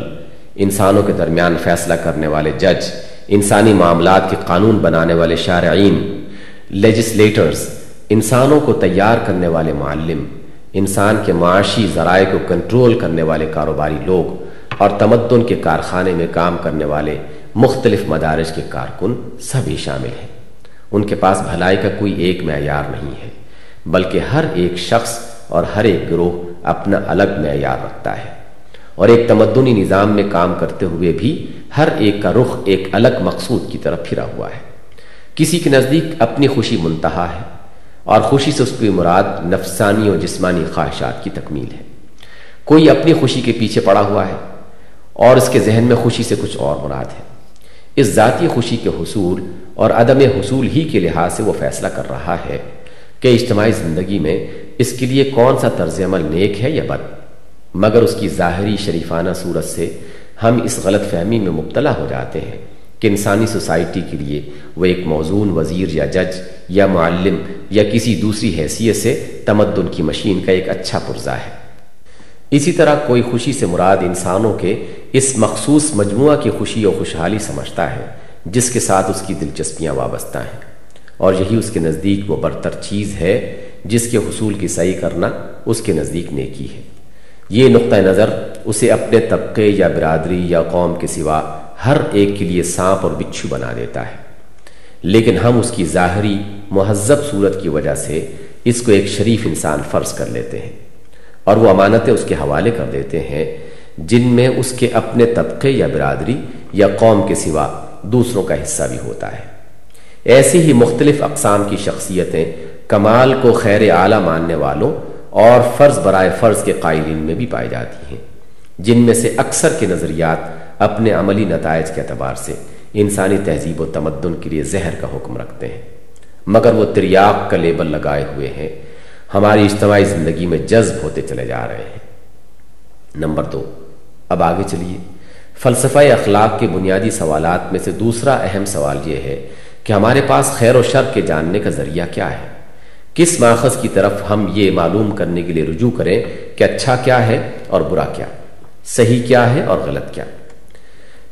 انسانوں کے درمیان فیصلہ کرنے والے جج، انسانی معاملات کے قانون بنانے والے شارعین لیجسلیٹرز انسانوں کو تیار کرنے والے معلم، انسان کے معاشی ذرائع کو کنٹرول کرنے والے کاروباری لوگ اور تمدن کے کارخانے میں کام کرنے والے مختلف مدارج کے کارکن سبھی شامل ہیں۔ ان کے پاس بھلائی کا کوئی ایک معیار نہیں ہے، بلکہ ہر ایک شخص اور ہر ایک گروہ اپنا الگ معیار رکھتا ہے۔ اور ایک تمدنی نظام میں کام کرتے ہوئے بھی ہر ایک کا رخ ایک الگ مقصود کی طرف پھرا ہوا ہے۔ کسی کے نزدیک اپنی خوشی منتہا ہے اور خوشی سے اس کی مراد نفسانی اور جسمانی خواہشات کی تکمیل ہے۔ کوئی اپنی خوشی کے پیچھے پڑا ہوا ہے اور اس کے ذہن میں خوشی سے کچھ اور مراد ہے۔ اس ذاتی خوشی کے حصول اور عدم حصول ہی کے لحاظ سے وہ فیصلہ کر رہا ہے کہ اجتماعی زندگی میں اس کے لیے کون سا طرز عمل نیک ہے یا بد۔ مگر اس کی ظاہری شریفانہ صورت سے ہم اس غلط فہمی میں مبتلا ہو جاتے ہیں کہ انسانی سوسائٹی کے لیے وہ ایک موزون وزیر یا جج یا معلم یا کسی دوسری حیثیت سے تمدن کی مشین کا ایک اچھا پرزہ ہے۔ اسی طرح کوئی خوشی سے مراد انسانوں کے اس مخصوص مجموعہ کی خوشی اور خوشحالی سمجھتا ہے، جس کے ساتھ اس کی دلچسپیاں وابستہ ہیں۔ اور یہی اس کے نزدیک وہ برتر چیز ہے، جس کے حصول کی صحیح کرنا اس کے نزدیک نیکی ہے۔ یہ نقطۂ نظر اسے اپنے طبقے یا برادری یا قوم کے سوا ہر ایک کے لیے سانپ اور بچھو بنا دیتا ہے۔ لیکن ہم اس کی ظاہری، مہذب صورت کی وجہ سے اس کو ایک شریف انسان فرض کر لیتے ہیں اور وہ امانتیں اس کے حوالے کر دیتے ہیں جن میں اس کے اپنے طبقے یا برادری یا قوم کے سوا دوسروں کا حصہ بھی ہوتا ہے۔ ایسی ہی مختلف اقسام کی شخصیتیں کمال کو خیر اعلیٰ ماننے والوں اور فرض برائے فرض کے قائلین میں بھی پائی جاتی ہیں۔ جن میں سے اکثر کے نظریات اپنے عملی نتائج کے اعتبار سے انسانی تہذیب و تمدن کے لیے زہر کا حکم رکھتے ہیں۔ مگر وہ تریاق کا لیبل لگائے ہوئے ہیں۔ ہماری اجتماعی زندگی میں جذب ہوتے چلے جا رہے ہیں۔ نمبر دو اب آگے چلیے۔ فلسفہ اخلاق کے بنیادی سوالات میں سے دوسرا اہم سوال یہ ہے کہ ہمارے پاس خیر و شر کے جاننے کا ذریعہ کیا ہے؟ کس ماخذ کی طرف ہم یہ معلوم کرنے کے لیے رجوع کریں کہ اچھا کیا ہے اور برا کیا؟ صحیح کیا ہے اور غلط کیا؟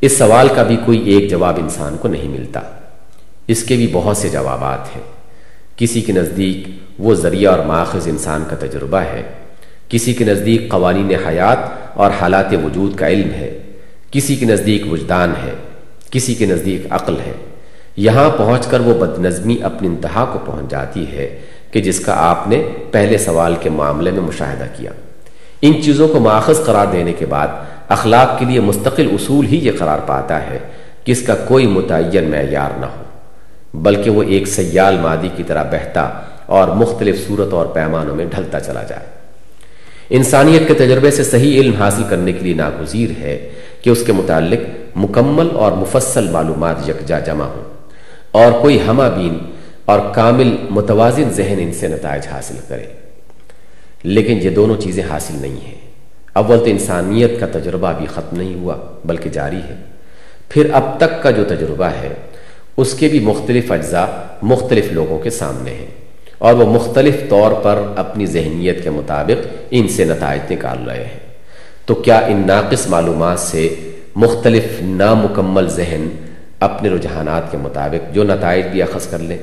اس سوال کا بھی کوئی ایک جواب انسان کو نہیں ملتا۔ اس کے بھی بہت سے جوابات ہیں۔ کسی کے نزدیک وہ ذریعہ اور ماخذ انسان کا تجربہ ہے۔ کسی کے نزدیک قوانین حیات اور حالات وجود کا علم ہے، کسی کے نزدیک وجدان ہے، کسی کے نزدیک عقل ہے۔ یہاں پہنچ کر وہ بد نظمی اپنی انتہا کو پہنچ جاتی ہے کہ جس کا آپ نے پہلے سوال کے معاملے میں مشاہدہ کیا۔ ان چیزوں کو ماخذ قرار دینے کے بعد اخلاق کے لیے مستقل اصول ہی یہ قرار پاتا ہے کہ اس کا کوئی متعین معیار نہ ہو، بلکہ وہ ایک سیال مادی کی طرح بہتا اور مختلف صورت اور پیمانوں میں ڈھلتا چلا جائے۔ انسانیت کے تجربے سے صحیح علم حاصل کرنے کے لیے ناگزیر ہے کہ اس کے متعلق مکمل اور مفصل معلومات یکجا جمع ہوں اور کوئی ہمہ بین اور کامل متوازن ذہن ان سے نتائج حاصل کرے۔ لیکن یہ دونوں چیزیں حاصل نہیں ہیں۔ اول تو انسانیت کا تجربہ بھی ختم نہیں ہوا، بلکہ جاری ہے۔ پھر اب تک کا جو تجربہ ہے، اس کے بھی مختلف اجزاء مختلف لوگوں کے سامنے ہیں۔ اور وہ مختلف طور پر اپنی ذہنیت کے مطابق ان سے نتائج نکال رہے ہیں۔ تو کیا ان ناقص معلومات سے مختلف نامکمل ذہن اپنے رجحانات کے مطابق جو نتائج بھی اخذ کر لیں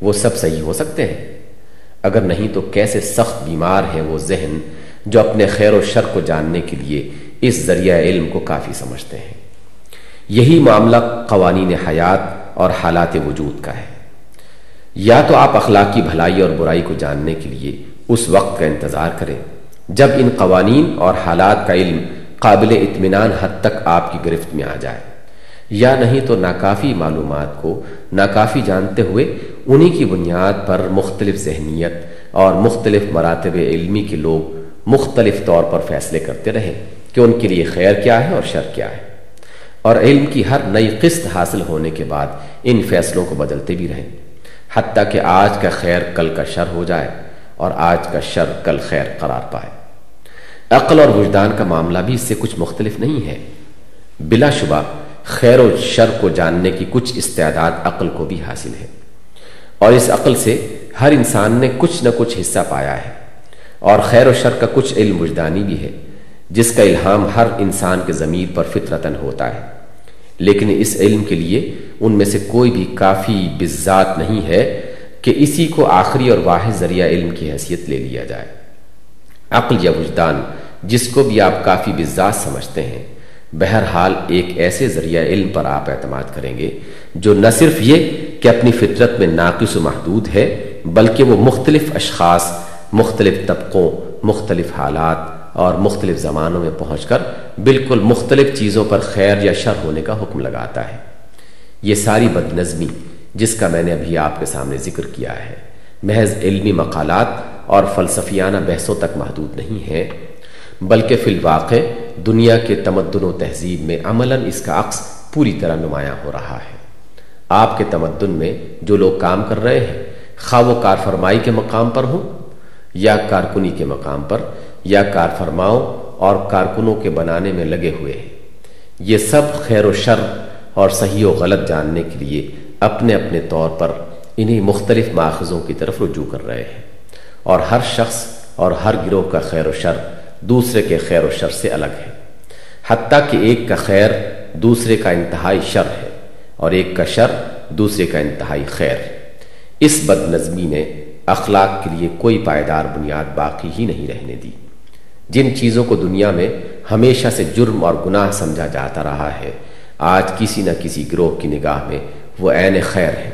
وہ سب صحیح ہو سکتے ہیں؟ اگر نہیں تو کیسے سخت بیمار ہیں وہ ذہن جو اپنے خیر و شر کو جاننے کے لیے اس ذریعہ علم کو کافی سمجھتے ہیں؟ یہی معاملہ قوانین حیات اور حالات وجود کا ہے۔ یا تو آپ اخلاقی بھلائی اور برائی کو جاننے کے لیے اس وقت کا انتظار کریں، جب ان قوانین اور حالات کا علم قابل اطمینان حد تک آپ کی گرفت میں آ جائے۔ یا نہیں تو ناکافی معلومات کو ناکافی جانتے ہوئے انہی کی بنیاد پر مختلف ذہنیت اور مختلف مراتب علمی کے لوگ مختلف طور پر فیصلے کرتے رہیں کہ ان کے لیے خیر کیا ہے اور شر کیا ہے۔ اور علم کی ہر نئی قسط حاصل ہونے کے بعد ان فیصلوں کو بدلتے بھی رہیں۔ حتیٰ کہ آج کا خیر کل کا شر ہو جائے اور آج کا شر کل خیر قرار پائے۔ عقل اور وجدان کا معاملہ بھی اس سے کچھ مختلف نہیں ہے۔ بلا شبہ خیر و شر کو جاننے کی کچھ استعداد عقل کو بھی حاصل ہے۔ اور اس عقل سے ہر انسان نے کچھ نہ کچھ حصہ پایا ہے۔ اور خیر و شر کا کچھ علم وجدانی بھی ہے، جس کا الہام ہر انسان کے ضمیر پر فطرتن ہوتا ہے۔ لیکن اس علم کے لیے ان میں سے کوئی بھی کافی بذات نہیں ہے کہ اسی کو آخری اور واحد ذریعہ علم کی حیثیت لے لیا جائے۔ عقل یا وجدان، جس کو بھی آپ کافی بذات سمجھتے ہیں، بہرحال ایک ایسے ذریعہ علم پر آپ اعتماد کریں گے جو نہ صرف یہ کہ اپنی فطرت میں ناقص و محدود ہے، بلکہ وہ مختلف اشخاص، مختلف طبقوں، مختلف حالات اور مختلف زمانوں میں پہنچ کر بالکل مختلف چیزوں پر خیر یا شر ہونے کا حکم لگاتا ہے۔ یہ ساری بد نظمی جس کا میں نے ابھی آپ کے سامنے ذکر کیا ہے، محض علمی مقالات اور فلسفیانہ بحثوں تک محدود نہیں ہے بلکہ فی الواقع دنیا کے تمدن و تہذیب میں عملاً اس کا عکس پوری طرح نمایاں ہو رہا ہے۔ آپ کے تمدن میں جو لوگ کام کر رہے ہیں، خواہ وہ کار فرمائی کے مقام پر ہوں یا کارکنی کے مقام پر یا کار فرماؤں اور کارکنوں کے بنانے میں لگے ہوئے ہیں۔ یہ سب خیر و شر اور صحیح و غلط جاننے کے لیے اپنے اپنے طور پر انہی مختلف ماخذوں کی طرف رجوع کر رہے ہیں۔ اور ہر شخص اور ہر گروہ کا خیر و شر دوسرے کے خیر و شر سے الگ ہے۔ حتیٰ کہ ایک کا خیر دوسرے کا انتہائی شر ہے اور ایک کا شر دوسرے کا انتہائی خیر۔ اس بد نظمی نے اخلاق کے لیے کوئی پائیدار بنیاد باقی ہی نہیں رہنے دی۔ جن چیزوں کو دنیا میں ہمیشہ سے جرم اور گناہ سمجھا جاتا رہا ہے آج کسی نہ کسی گروہ کی نگاہ میں وہ عین خیر ہے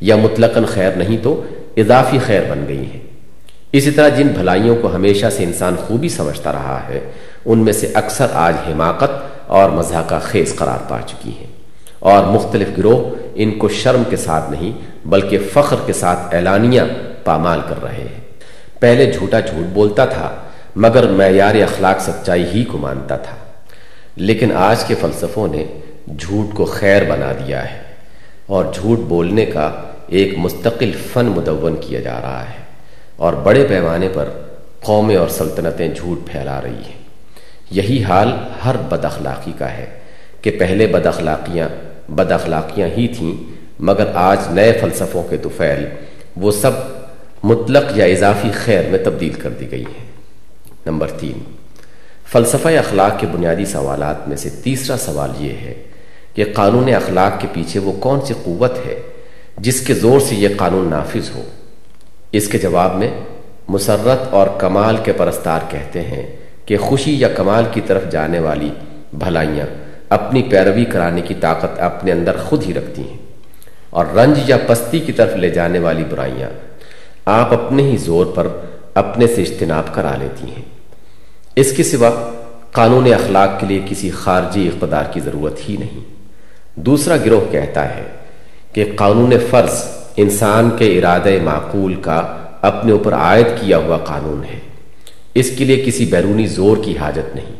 یا مطلقاً خیر نہیں تو اضافی خیر بن گئی ہیں۔ اسی طرح جن بھلائیوں کو ہمیشہ سے انسان خوبی سمجھتا رہا ہے، ان میں سے اکثر آج حماقت اور مذاقہ خیز قرار پا چکی ہیں۔ اور مختلف گروہ ان کو شرم کے ساتھ نہیں، بلکہ فخر کے ساتھ اعلانیہ پامال کر رہے ہیں۔ پہلے جھوٹا جھوٹ بولتا تھا، مگر معیار اخلاق سچائی ہی کو مانتا تھا۔ لیکن آج کے فلسفوں نے جھوٹ کو خیر بنا دیا ہے اور جھوٹ بولنے کا ایک مستقل فن مدون کیا جا رہا ہے اور بڑے پیمانے پر قومیں اور سلطنتیں جھوٹ پھیلا رہی ہیں۔ یہی حال ہر بد اخلاقی کا ہے کہ پہلے بد اخلاقیاں بد اخلاقیاں ہی تھیں، مگر آج نئے فلسفوں کے توفیل وہ سب مطلق یا اضافی خیر میں تبدیل کر دی گئی ہیں۔ نمبر تین، فلسفہ اخلاق کے بنیادی سوالات میں سے تیسرا سوال یہ ہے کہ قانون اخلاق کے پیچھے وہ کون سی قوت ہے جس کے زور سے یہ قانون نافذ ہو؟ اس کے جواب میں مسرت اور کمال کے پرستار کہتے ہیں کہ خوشی یا کمال کی طرف جانے والی بھلائیاں اپنی پیروی کرانے کی طاقت اپنے اندر خود ہی رکھتی ہیں اور رنج یا پستی کی طرف لے جانے والی برائیاں آپ اپنے ہی زور پر اپنے سے اجتناب کرا لیتی ہیں۔ اس کے سوا قانون اخلاق کے لیے کسی خارجی اقتدار کی ضرورت ہی نہیں۔ دوسرا گروہ کہتا ہے کہ قانون فرض انسان کے ارادہ معقول کا اپنے اوپر عائد کیا ہوا قانون ہے۔ اس کے لیے کسی بیرونی زور کی حاجت نہیں۔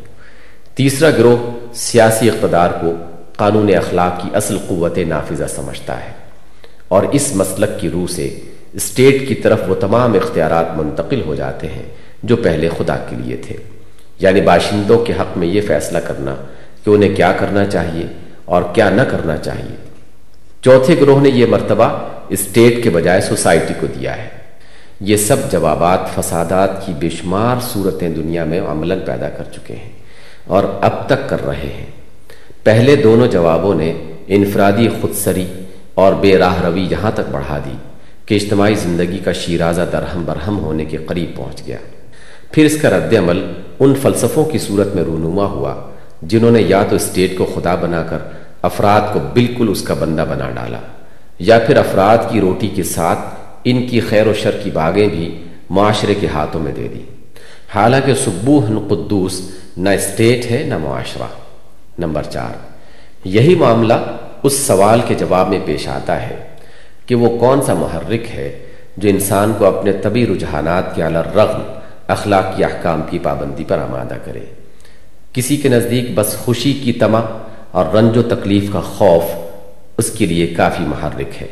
تیسرا گروہ سیاسی اقتدار کو قانون اخلاق کی اصل قوت نافذہ سمجھتا ہے اور اس مسلک کی روح سے اسٹیٹ کی طرف وہ تمام اختیارات منتقل ہو جاتے ہیں جو پہلے خدا کے لیے تھے۔ یعنی باشندوں کے حق میں یہ فیصلہ کرنا کہ انہیں کیا کرنا چاہیے۔ اور کیا نہ کرنا چاہیے۔ چوتھے گروہ نے یہ مرتبہ اسٹیٹ کے بجائے سوسائٹی کو دیا ہے۔ یہ سب جوابات فسادات کی بے شمار صورتیں دنیا میں عملاً پیدا کر چکے ہیں اور اب تک کر رہے ہیں۔ پہلے دونوں جوابوں نے انفرادی خودسری اور بے راہ روی یہاں تک بڑھا دی کہ اجتماعی زندگی کا شیرازہ درہم برہم ہونے کے قریب پہنچ گیا۔ پھر اس کا رد عمل ان فلسفوں کی صورت میں رونما ہوا۔ جنہوں نے یا تو اسٹیٹ کو خدا بنا کر افراد کو بالکل اس کا بندہ بنا ڈالا، یا پھر افراد کی روٹی کے ساتھ ان کی خیر و شر کی باغیں بھی معاشرے کے ہاتھوں میں دے دی۔ حالانکہ سبوح قدوس نہ اسٹیٹ ہے نہ معاشرہ۔ نمبر چار، یہی معاملہ اس سوال کے جواب میں پیش آتا ہے کہ وہ کون سا محرک ہے جو انسان کو اپنے طبی رجحانات کے رغم اخلاقی احکام کی پابندی پر آمادہ کرے۔ کسی کے نزدیک بس خوشی کی تما اور رنج و تکلیف کا خوف اس کے لیے کافی محرک ہے۔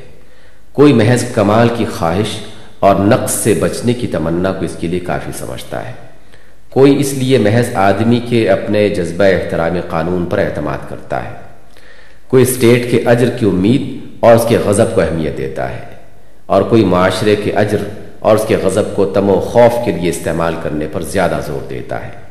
کوئی محض کمال کی خواہش اور نقص سے بچنے کی تمنا کو اس کے لیے کافی سمجھتا ہے۔ کوئی اس لیے محض آدمی کے اپنے جذبہ احترام قانون پر اعتماد کرتا ہے۔ کوئی اسٹیٹ کے اجر کی امید اور اس کے غضب کو اہمیت دیتا ہے۔ اور کوئی معاشرے کے اجر اور اس کے غضب کو تم و خوف کے لیے استعمال کرنے پر زیادہ زور دیتا ہے۔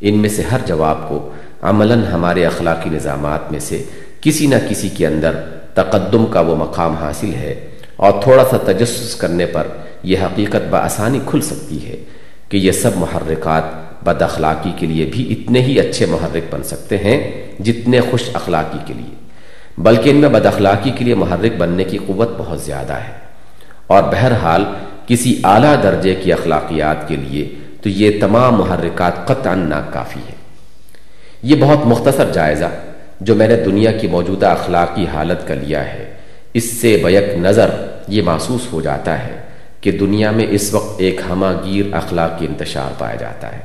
ان میں سے ہر جواب کو عملاً ہمارے اخلاقی نظامات میں سے کسی نہ کسی کے اندر تقدم کا وہ مقام حاصل ہے اور تھوڑا سا تجسس کرنے پر یہ حقیقت بآسانی کھل سکتی ہے کہ یہ سب محرکات بد اخلاقی کے لیے بھی اتنے ہی اچھے محرک بن سکتے ہیں جتنے خوش اخلاقی کے لیے۔ بلکہ ان میں بد اخلاقی کے لیے محرک بننے کی قوت بہت زیادہ ہے۔ اور بہرحال کسی اعلیٰ درجے کی اخلاقیات کے لیے تو یہ تمام محرکات قطعا ناکافی ہے۔ یہ بہت مختصر جائزہ جو میں نے دنیا کی موجودہ اخلاقی حالت کا لیا ہے۔ اس سے بیک نظر یہ محسوس ہو جاتا ہے کہ دنیا میں اس وقت ایک ہمہ گیر اخلاقی انتشار پایا جاتا ہے۔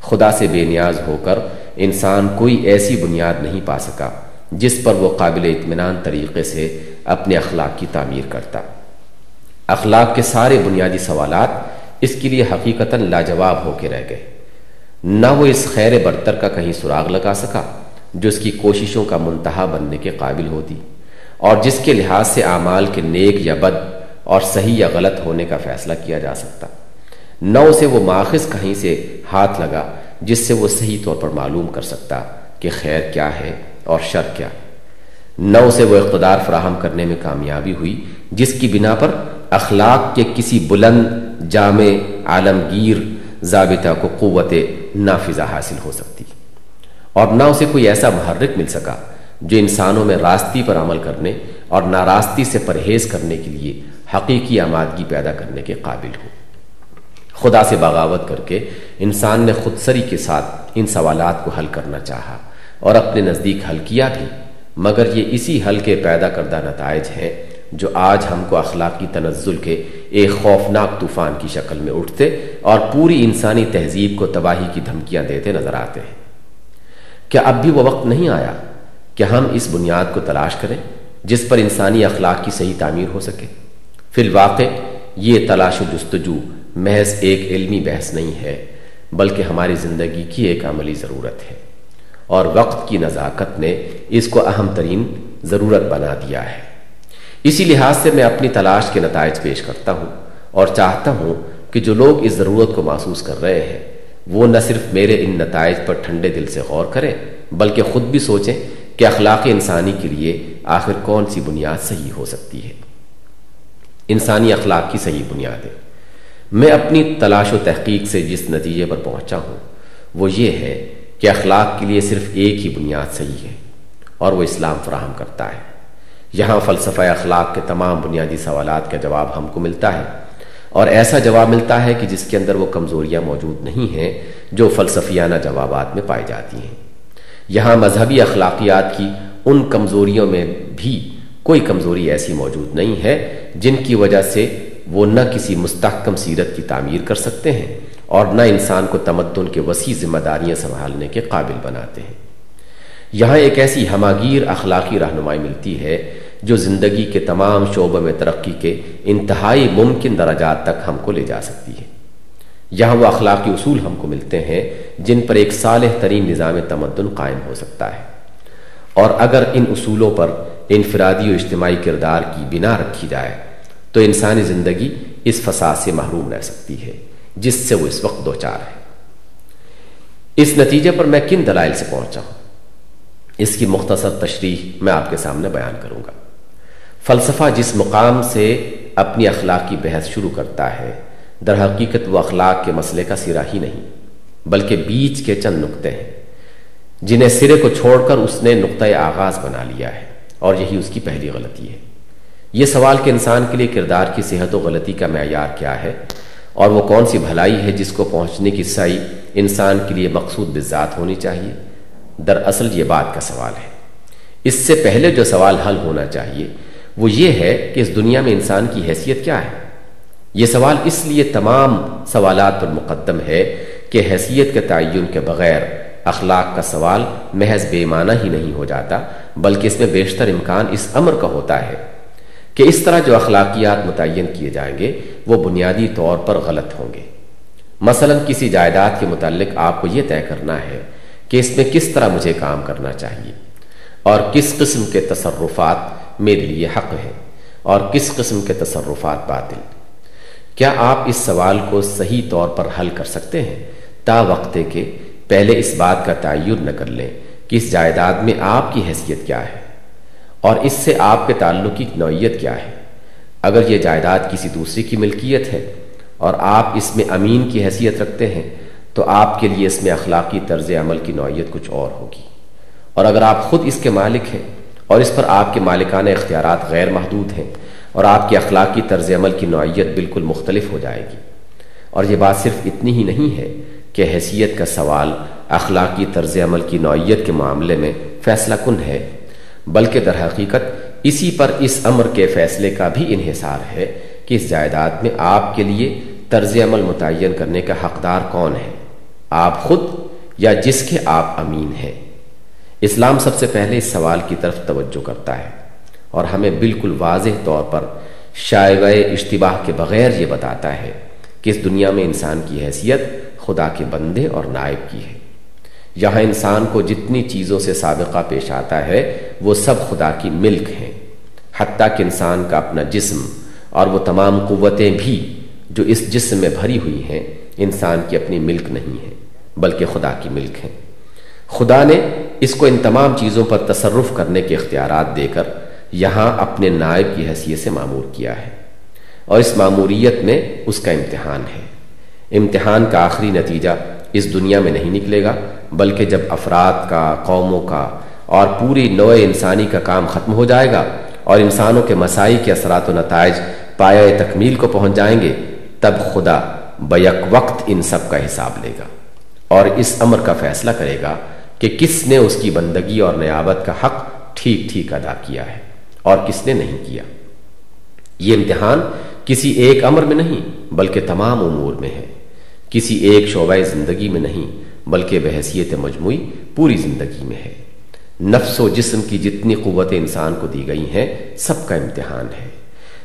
خدا سے بے نیاز ہو کر انسان کوئی ایسی بنیاد نہیں پا سکا جس پر وہ قابل اطمینان طریقے سے اپنے اخلاق کی تعمیر کرتا۔ اخلاق کے سارے بنیادی سوالات اس کے لیے حقیقتاً لاجواب ہو کے رہ گئے۔ نہ وہ اس خیر برتر کا کہیں سراغ لگا سکا جو اس کی کوششوں کا منتہا بننے کے قابل ہوتی اور جس کے لحاظ سے اعمال کے نیک یا بد اور صحیح یا غلط ہونے کا فیصلہ کیا جا سکتا۔ نہ اسے وہ ماخذ کہیں سے ہاتھ لگا جس سے وہ صحیح طور پر معلوم کر سکتا کہ خیر کیا ہے اور شر کیا۔ نہ اسے وہ اقتدار فراہم کرنے میں کامیابی ہوئی جس کی بنا پر اخلاق کے کسی بلند جامع عالمگیر ضابطہ کو قوت نافذہ حاصل ہو سکتی۔ اور نہ اسے کوئی ایسا محرک مل سکا جو انسانوں میں راستی پر عمل کرنے اور ناراستی سے پرہیز کرنے کے لیے حقیقی آمادگی پیدا کرنے کے قابل ہو۔ خدا سے بغاوت کر کے انسان نے خود سری کے ساتھ ان سوالات کو حل کرنا چاہا اور اپنے نزدیک حل کیا بھی، مگر یہ اسی حل کے پیدا کردہ نتائج ہیں جو آج ہم کو اخلاقی تنزل کے ایک خوفناک طوفان کی شکل میں اٹھتے اور پوری انسانی تہذیب کو تباہی کی دھمکیاں دیتے نظر آتے ہیں۔ کیا اب بھی وہ وقت نہیں آیا کہ ہم اس بنیاد کو تلاش کریں جس پر انسانی اخلاق کی صحیح تعمیر ہو سکے؟ فی الواقع یہ تلاش و جستجو محض ایک علمی بحث نہیں ہے، بلکہ ہماری زندگی کی ایک عملی ضرورت ہے۔ اور وقت کی نزاکت نے اس کو اہم ترین ضرورت بنا دیا ہے۔ اسی لحاظ سے میں اپنی تلاش کے نتائج پیش کرتا ہوں اور چاہتا ہوں کہ جو لوگ اس ضرورت کو محسوس کر رہے ہیں، وہ نہ صرف میرے ان نتائج پر ٹھنڈے دل سے غور کریں، بلکہ خود بھی سوچیں کہ اخلاق انسانی کے لیے آخر کون سی بنیاد صحیح ہو سکتی ہے۔ انسانی اخلاق کی صحیح بنیاد ہے۔ میں اپنی تلاش و تحقیق سے جس نتیجے پر پہنچا ہوں، وہ یہ ہے کہ اخلاق کے لیے صرف ایک ہی بنیاد صحیح ہے اور وہ اسلام فراہم کرتا ہے۔ یہاں فلسفہ اخلاق کے تمام بنیادی سوالات کا جواب ہم کو ملتا ہے۔ اور ایسا جواب ملتا ہے کہ جس کے اندر وہ کمزوریاں موجود نہیں ہیں جو فلسفیانہ جوابات میں پائی جاتی ہیں۔ یہاں مذہبی اخلاقیات کی ان کمزوریوں میں بھی کوئی کمزوری ایسی موجود نہیں ہے جن کی وجہ سے وہ نہ کسی مستحکم سیرت کی تعمیر کر سکتے ہیں اور نہ انسان کو تمدن کے وسیع ذمہ داریاں سنبھالنے کے قابل بناتے ہیں۔ یہاں ایک ایسی ہماگیر اخلاقی رہنمائی ملتی ہے جو زندگی کے تمام شعبوں میں ترقی کے انتہائی ممکن درجات تک ہم کو لے جا سکتی ہے۔ یہاں وہ اخلاقی اصول ہم کو ملتے ہیں جن پر ایک صالح ترین نظام تمدن قائم ہو سکتا ہے۔ اور اگر ان اصولوں پر انفرادی و اجتماعی کردار کی بنا رکھی جائے، تو انسانی زندگی اس فساد سے محروم رہ سکتی ہے، جس سے وہ اس وقت دو چار ہے اس نتیجے پر میں کن دلائل سے پہنچا ہوں؟ اس کی مختصر تشریح میں آپ کے سامنے بیان کروں گا۔ فلسفہ جس مقام سے اپنی اخلاق کی بحث شروع کرتا ہے، در حقیقت وہ اخلاق کے مسئلے کا سرا ہی نہیں، بلکہ بیچ کے چند نقطے ہیں، جنہیں سرے کو چھوڑ کر اس نے نقطۂ آغاز بنا لیا ہے، اور یہی اس کی پہلی غلطی ہے۔ یہ سوال کہ انسان کے لیے کردار کی صحت و غلطی کا معیار کیا ہے، اور وہ کون سی بھلائی ہے جس کو پہنچنے کی سائی انسان کے لیے مقصود بذات ہونی چاہیے؟ دراصل یہ بات کا سوال ہے۔ اس سے پہلے جو سوال حل ہونا چاہیے وہ یہ ہے کہ اس دنیا میں انسان کی حیثیت کیا ہے؟ یہ سوال اس لیے تمام سوالات پر مقدم ہے کہ حیثیت کے تعین کے بغیر اخلاق کا سوال محض بے معنی ہی نہیں ہو جاتا، بلکہ اس میں بیشتر امکان اس امر کا ہوتا ہے کہ اس طرح جو اخلاقیات متعین کیے جائیں گے، وہ بنیادی طور پر غلط ہوں گے۔ مثلا کسی جائیداد کے متعلق آپ کو یہ طے کرنا ہے کہ اس میں کس طرح مجھے کام کرنا چاہیے اور کس قسم کے تصرفات میرے لیے حق ہیں اور کس قسم کے تصرفات باطل؟ کیا آپ اس سوال کو صحیح طور پر حل کر سکتے ہیں؟ تا وقتے کے پہلے اس بات کا تعین نہ کر لیں کہ اس جائیداد میں آپ کی حیثیت کیا ہے اور اس سے آپ کے تعلق کی نوعیت کیا ہے۔ اگر یہ جائیداد کسی دوسری کی ملکیت ہے اور آپ اس میں امین کی حیثیت رکھتے ہیں، تو آپ کے لیے اس میں اخلاقی طرز عمل کی نوعیت کچھ اور ہوگی۔ اور اگر آپ خود اس کے مالک ہیں اور اس پر آپ کے مالکانہ اختیارات غیر محدود ہیں اور آپ کی اخلاقی طرز عمل کی نوعیت بالکل مختلف ہو جائے گی۔ اور یہ بات صرف اتنی ہی نہیں ہے کہ حیثیت کا سوال اخلاقی طرز عمل کی نوعیت کے معاملے میں فیصلہ کن ہے، بلکہ در حقیقت اسی پر اس امر کے فیصلے کا بھی انحصار ہے کہ اس جائیداد میں آپ کے لیے طرز عمل متعین کرنے کا حقدار کون ہے، آپ خود یا جس کے آپ امین ہیں۔ اسلام سب سے پہلے اس سوال کی طرف توجہ کرتا ہے اور ہمیں بالکل واضح طور پر شائع اشتباہ کے بغیر یہ بتاتا ہے کہ اس دنیا میں انسان کی حیثیت خدا کے بندے اور نائب کی ہے۔ یہاں انسان کو جتنی چیزوں سے سابقہ پیش آتا ہے، وہ سب خدا کی ملک ہیں۔ حتیٰ کہ انسان کا اپنا جسم اور وہ تمام قوتیں بھی جو اس جسم میں بھری ہوئی ہیں، انسان کی اپنی ملک نہیں ہیں، بلکہ خدا کی ملک ہیں۔ خدا نے اس کو ان تمام چیزوں پر تصرف کرنے کے اختیارات دے کر یہاں اپنے نائب کی حیثیت سے معمور کیا ہے۔ اور اس معموریت میں اس کا امتحان ہے۔ امتحان کا آخری نتیجہ اس دنیا میں نہیں نکلے گا، بلکہ جب افراد کا، قوموں کا اور پوری نوع انسانی کا کام ختم ہو جائے گا اور انسانوں کے مسائی کے اثرات و نتائج پایا تکمیل کو پہنچ جائیں گے، تب خدا بیک وقت ان سب کا حساب لے گا اور اس امر کا فیصلہ کرے گا کہ کس نے اس کی بندگی اور نیابت کا حق ٹھیک ٹھیک ادا کیا ہے اور کس نے نہیں کیا۔ یہ امتحان کسی ایک امر میں نہیں بلکہ تمام امور میں ہے۔ کسی ایک شعبہ زندگی میں نہیں بلکہ بحثیت مجموعی پوری زندگی میں ہے۔ نفس و جسم کی جتنی قوتیں انسان کو دی گئی ہیں سب کا امتحان ہے۔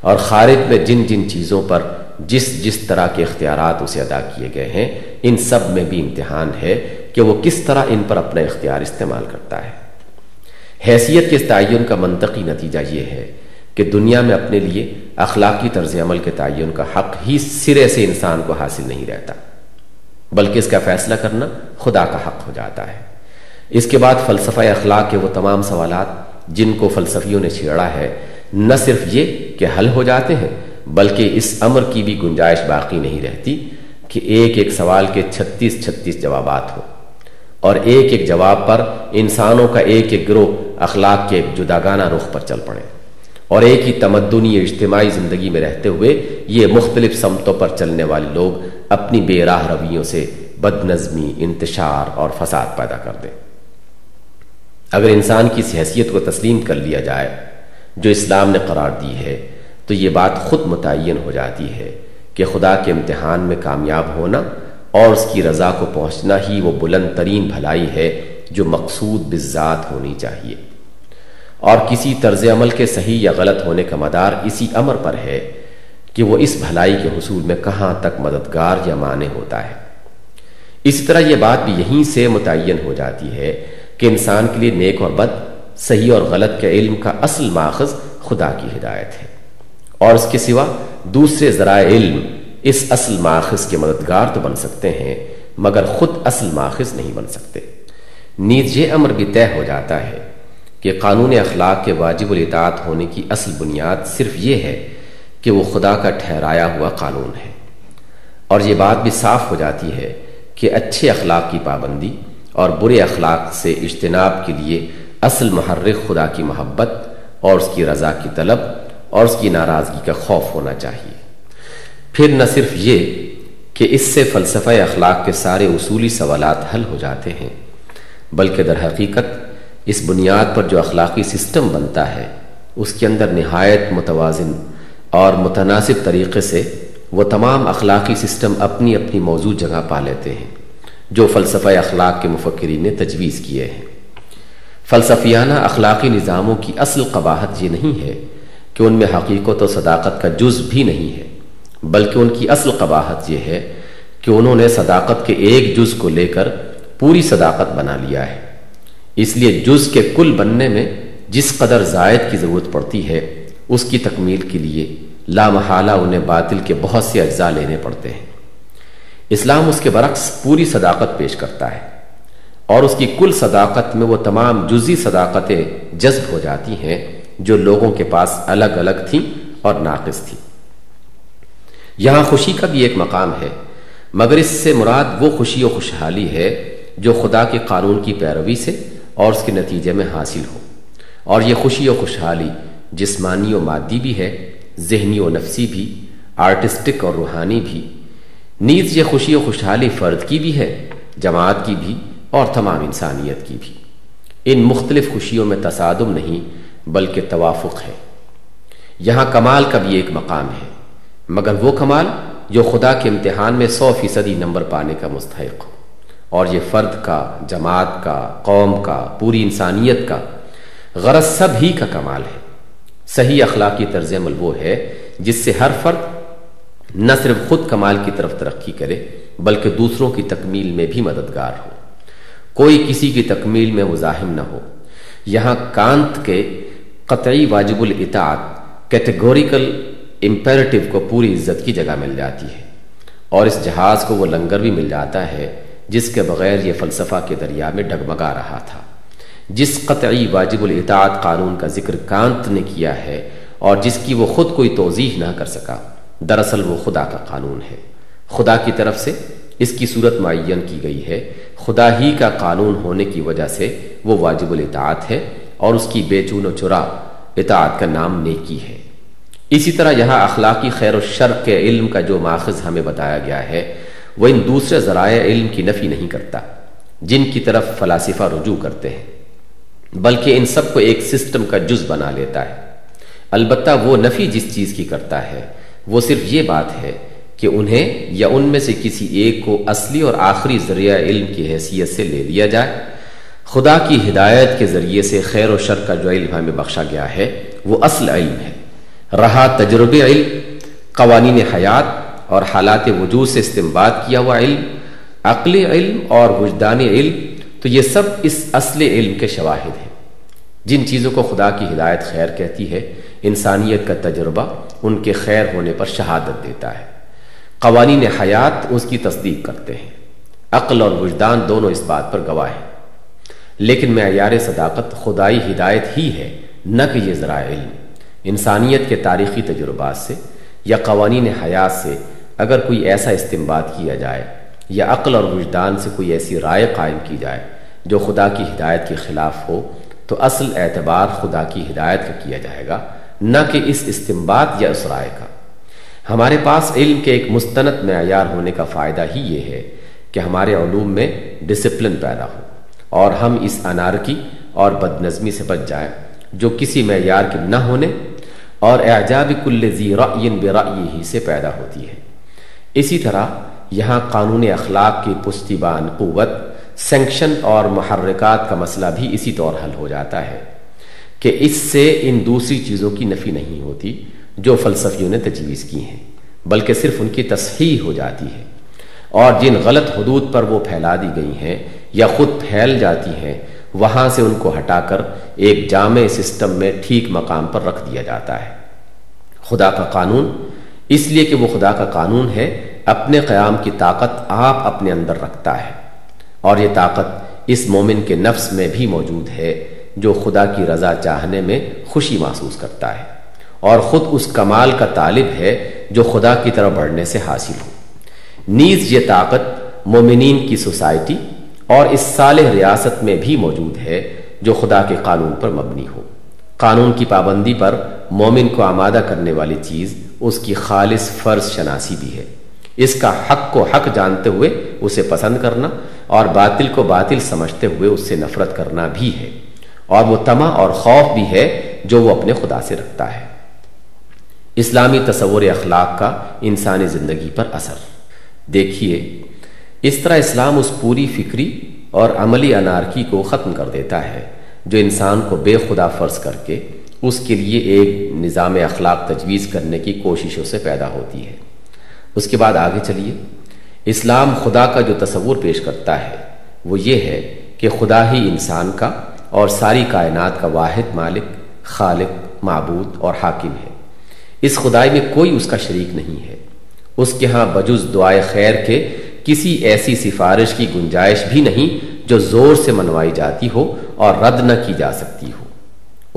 اور خارج میں جن جن چیزوں پر جس جس طرح کے اختیارات اسے ادا کیے گئے ہیں، ان سب میں بھی امتحان ہے۔ کہ وہ کس طرح ان پر اپنا اختیار استعمال کرتا ہے۔ حیثیت کے تعین کا منطقی نتیجہ یہ ہے کہ دنیا میں اپنے لیے اخلاقی طرز عمل کے تعین کا حق ہی سرے سے انسان کو حاصل نہیں رہتا، بلکہ اس کا فیصلہ کرنا خدا کا حق ہو جاتا ہے۔ اس کے بعد فلسفہ اخلاق کے وہ تمام سوالات جن کو فلسفیوں نے چھیڑا ہے، نہ صرف یہ کہ حل ہو جاتے ہیں، بلکہ اس امر کی بھی گنجائش باقی نہیں رہتی کہ ایک ایک سوال کے چھتیس چھتیس جوابات ہو اور ایک ایک جواب پر انسانوں کا ایک ایک گروہ اخلاق کے جداگانہ رخ پر چل پڑے۔ اور ایک ہی تمدنی اجتماعی زندگی میں رہتے ہوئے یہ مختلف سمتوں پر چلنے والے لوگ اپنی بے راہ رویوں سے بد نظمی انتشار اور فساد پیدا کر دیں۔ اگر انسان کی اس حیثیت کو تسلیم کر لیا جائے جو اسلام نے قرار دی ہے، تو یہ بات خود متعین ہو جاتی ہے کہ خدا کے امتحان میں کامیاب ہونا اور اس کی رضا کو پہنچنا ہی وہ بلند ترین بھلائی ہے جو مقصود بذات ہونی چاہیے۔ اور کسی طرز عمل کے صحیح یا غلط ہونے کا مدار اسی امر پر ہے کہ وہ اس بھلائی کے حصول میں کہاں تک مددگار یا معنی ہوتا ہے۔ اسی طرح یہ بات بھی یہیں سے متعین ہو جاتی ہے کہ انسان کے لیے نیک اور بد، صحیح اور غلط کے علم کا اصل ماخذ خدا کی ہدایت ہے۔ اور اس کے سوا دوسرے ذرائع علم اس اصل ماخذ کے مددگار تو بن سکتے ہیں، مگر خود اصل ماخذ نہیں بن سکتے۔ نیز یہ امر بھی طے ہو جاتا ہے کہ قانون اخلاق کے واجب الاطاعت ہونے کی اصل بنیاد صرف یہ ہے کہ وہ خدا کا ٹھہرایا ہوا قانون ہے۔ اور یہ بات بھی صاف ہو جاتی ہے کہ اچھے اخلاق کی پابندی اور برے اخلاق سے اجتناب کے لیے اصل محرک خدا کی محبت اور اس کی رضا کی طلب اور اس کی ناراضگی کا خوف ہونا چاہیے۔ پھر نہ صرف یہ کہ اس سے فلسفہ اخلاق کے سارے اصولی سوالات حل ہو جاتے ہیں، بلکہ در حقیقت اس بنیاد پر جو اخلاقی سسٹم بنتا ہے، اس کے اندر نہایت متوازن اور متناسب طریقے سے وہ تمام اخلاقی سسٹم اپنی اپنی موضوع جگہ پا لیتے ہیں، جو فلسفہ اخلاق کے مفکرین نے تجویز کیے ہیں۔ فلسفیانہ اخلاقی نظاموں کی اصل قباحت یہ نہیں ہے کہ ان میں حقیقت و صداقت کا جز بھی نہیں ہے۔ بلکہ ان کی اصل قباحت یہ ہے کہ انہوں نے صداقت کے ایک جز کو لے کر پوری صداقت بنا لیا ہے۔ اس لیے جز کے کل بننے میں جس قدر زائد کی ضرورت پڑتی ہے، اس کی تکمیل کے لیے لامحالہ انہیں باطل کے بہت سے اجزاء لینے پڑتے ہیں۔ اسلام اس کے برعکس پوری صداقت پیش کرتا ہے اور اس کی کل صداقت میں وہ تمام جزی صداقتیں جذب ہو جاتی ہیں جو لوگوں کے پاس الگ الگ تھیں اور ناقص تھیں۔ یہاں خوشی کا بھی ایک مقام ہے، مگر اس سے مراد وہ خوشی و خوشحالی ہے جو خدا کے قانون کی پیروی سے اور اس کے نتیجے میں حاصل ہو۔ اور یہ خوشی و خوشحالی جسمانی و مادی بھی ہے، ذہنی و نفسی بھی، آرٹسٹک اور روحانی بھی۔ نیز یہ خوشی و خوشحالی فرد کی بھی ہے، جماعت کی بھی اور تمام انسانیت کی بھی۔ ان مختلف خوشیوں میں تصادم نہیں، بلکہ توافق ہے۔ یہاں کمال کا بھی ایک مقام ہے۔ مگر وہ کمال جو خدا کے امتحان میں سو فیصدی نمبر پانے کا مستحق ہو۔ اور یہ فرد کا، جماعت کا، قوم کا، پوری انسانیت کا غرض سب ہی کا کمال ہے۔ صحیح اخلاقی طرز عمل وہ ہے جس سے ہر فرد نہ صرف خود کمال کی طرف ترقی کرے، بلکہ دوسروں کی تکمیل میں بھی مددگار ہو۔ کوئی کسی کی تکمیل میں مزاحم نہ ہو۔ یہاں کانت کے قطعی واجب الاطاعت کیٹیگوریکل امپیرٹیو کو پوری عزت کی جگہ مل جاتی ہے۔ اور اس جہاز کو وہ لنگر بھی مل جاتا ہے، جس کے بغیر یہ فلسفہ کے دریا میں ڈگمگا رہا تھا۔ جس قطعی واجب الاطاعت قانون کا ذکر کانت نے کیا ہے، اور جس کی وہ خود کوئی توضیح نہ کر سکا، دراصل وہ خدا کا قانون ہے۔ خدا کی طرف سے اس کی صورت معین کی گئی ہے۔ خدا ہی کا قانون ہونے کی وجہ سے وہ واجب الاطاعت ہے، اور اس کی بے چون و چرا اطاعت کا نام نیکی ہے۔ اسی طرح یہاں اخلاقی خیر و شر کے علم کا جو ماخذ ہمیں بتایا گیا ہے، وہ ان دوسرے ذرائع علم کی نفی نہیں کرتا، جن کی طرف فلاسفہ رجوع کرتے ہیں، بلکہ ان سب کو ایک سسٹم کا جز بنا لیتا ہے۔ البتہ وہ نفی جس چیز کی کرتا ہے، وہ صرف یہ بات ہے کہ انہیں یا ان میں سے کسی ایک کو اصلی اور آخری ذریعہ علم کی حیثیت سے لے لیا جائے۔ خدا کی ہدایت کے ذریعے سے خیر و شر کا جو علم ہمیں بخشا گیا ہے، وہ اصل علم ہے۔ رہا تجرب علم، قوانین حیات اور حالات وجود سے استعمال کیا ہوا علم عقلی علم اور وجدانی علم، تو یہ سب اس اصل علم کے شواہد ہیں۔ جن چیزوں کو خدا کی ہدایت خیر کہتی ہے، انسانیت کا تجربہ ان کے خیر ہونے پر شہادت دیتا ہے۔ قوانین حیات اس کی تصدیق کرتے ہیں۔ عقل اور وجدان دونوں اس بات پر گواہ ہیں۔ لیکن معیار صداقت خدائی ہدایت ہی ہے، نہ کہ یہ ذرائع علم۔ انسانیت کے تاریخی تجربات سے یا قوانین حیات سے اگر کوئی ایسا استعمال کیا جائے یا عقل اور وجدان سے کوئی ایسی رائے قائم کی جائے جو خدا کی ہدایت کے خلاف ہو، تو اصل اعتبار خدا کی ہدایت کا کیا جائے گا، نہ کہ اس استمباد یا اسرائے کا۔ ہمارے پاس علم کے ایک مستند معیار ہونے کا فائدہ ہی یہ ہے کہ ہمارے علوم میں ڈسپلن پیدا ہو اور ہم اس انارکی اور بد نظمی سے بچ جائیں جو کسی معیار کے نہ ہونے اور اعجاب کل ذی رأی برأی ہی سے پیدا ہوتی ہے۔ اسی طرح یہاں قانون اخلاق کی پشتیبان قوت سینکشن اور محرکات کا مسئلہ بھی اسی طور حل ہو جاتا ہے کہ اس سے ان دوسری چیزوں کی نفی نہیں ہوتی جو فلسفیوں نے تجویز کی ہیں، بلکہ صرف ان کی تصحیح ہو جاتی ہے۔ اور جن غلط حدود پر وہ پھیلا دی گئی ہیں یا خود پھیل جاتی ہیں وہاں سے ان کو ہٹا کر ایک جامع سسٹم میں ٹھیک مقام پر رکھ دیا جاتا ہے۔ خدا کا قانون، اس لیے کہ وہ خدا کا قانون ہے، اپنے قیام کی طاقت آپ اپنے اندر رکھتا ہے۔ اور یہ طاقت اس مومن کے نفس میں بھی موجود ہے، جو خدا کی رضا چاہنے میں خوشی محسوس کرتا ہے۔ اور خود اس کمال کا طالب ہے، جو خدا کی طرف بڑھنے سے حاصل ہو۔ نیز یہ طاقت مومنین کی سوسائٹی اور اس صالح ریاست میں بھی موجود ہے جو خدا کے قانون پر مبنی ہو۔ قانون کی پابندی پر مومن کو آمادہ کرنے والی چیز اس کی خالص فرض شناسی بھی ہے۔ اس کا حق کو حق جانتے ہوئے اسے پسند کرنا اور باطل کو باطل سمجھتے ہوئے اس سے نفرت کرنا بھی ہے۔ اور وہ تما اور خوف بھی ہے جو وہ اپنے خدا سے رکھتا ہے۔ اسلامی تصور اخلاق کا انسانی زندگی پر اثر۔ دیکھیے اس طرح اسلام اس پوری فکری اور عملی انارکی کو ختم کر دیتا ہے جو انسان کو بے خدا فرض کر کے اس کے لیے ایک نظام اخلاق تجویز کرنے کی کوششوں سے پیدا ہوتی ہے۔ اس کے بعد آگے چلیے۔ اسلام خدا کا جو تصور پیش کرتا ہے وہ یہ ہے کہ خدا ہی انسان کا اور ساری کائنات کا واحد مالک، خالق، معبود اور حاکم ہے۔ اس خدائی میں کوئی اس کا شریک نہیں ہے۔ اس کے ہاں بجز دعائے خیر کے کسی ایسی سفارش کی گنجائش بھی نہیں جو زور سے منوائی جاتی ہو اور رد نہ کی جا سکتی ہو۔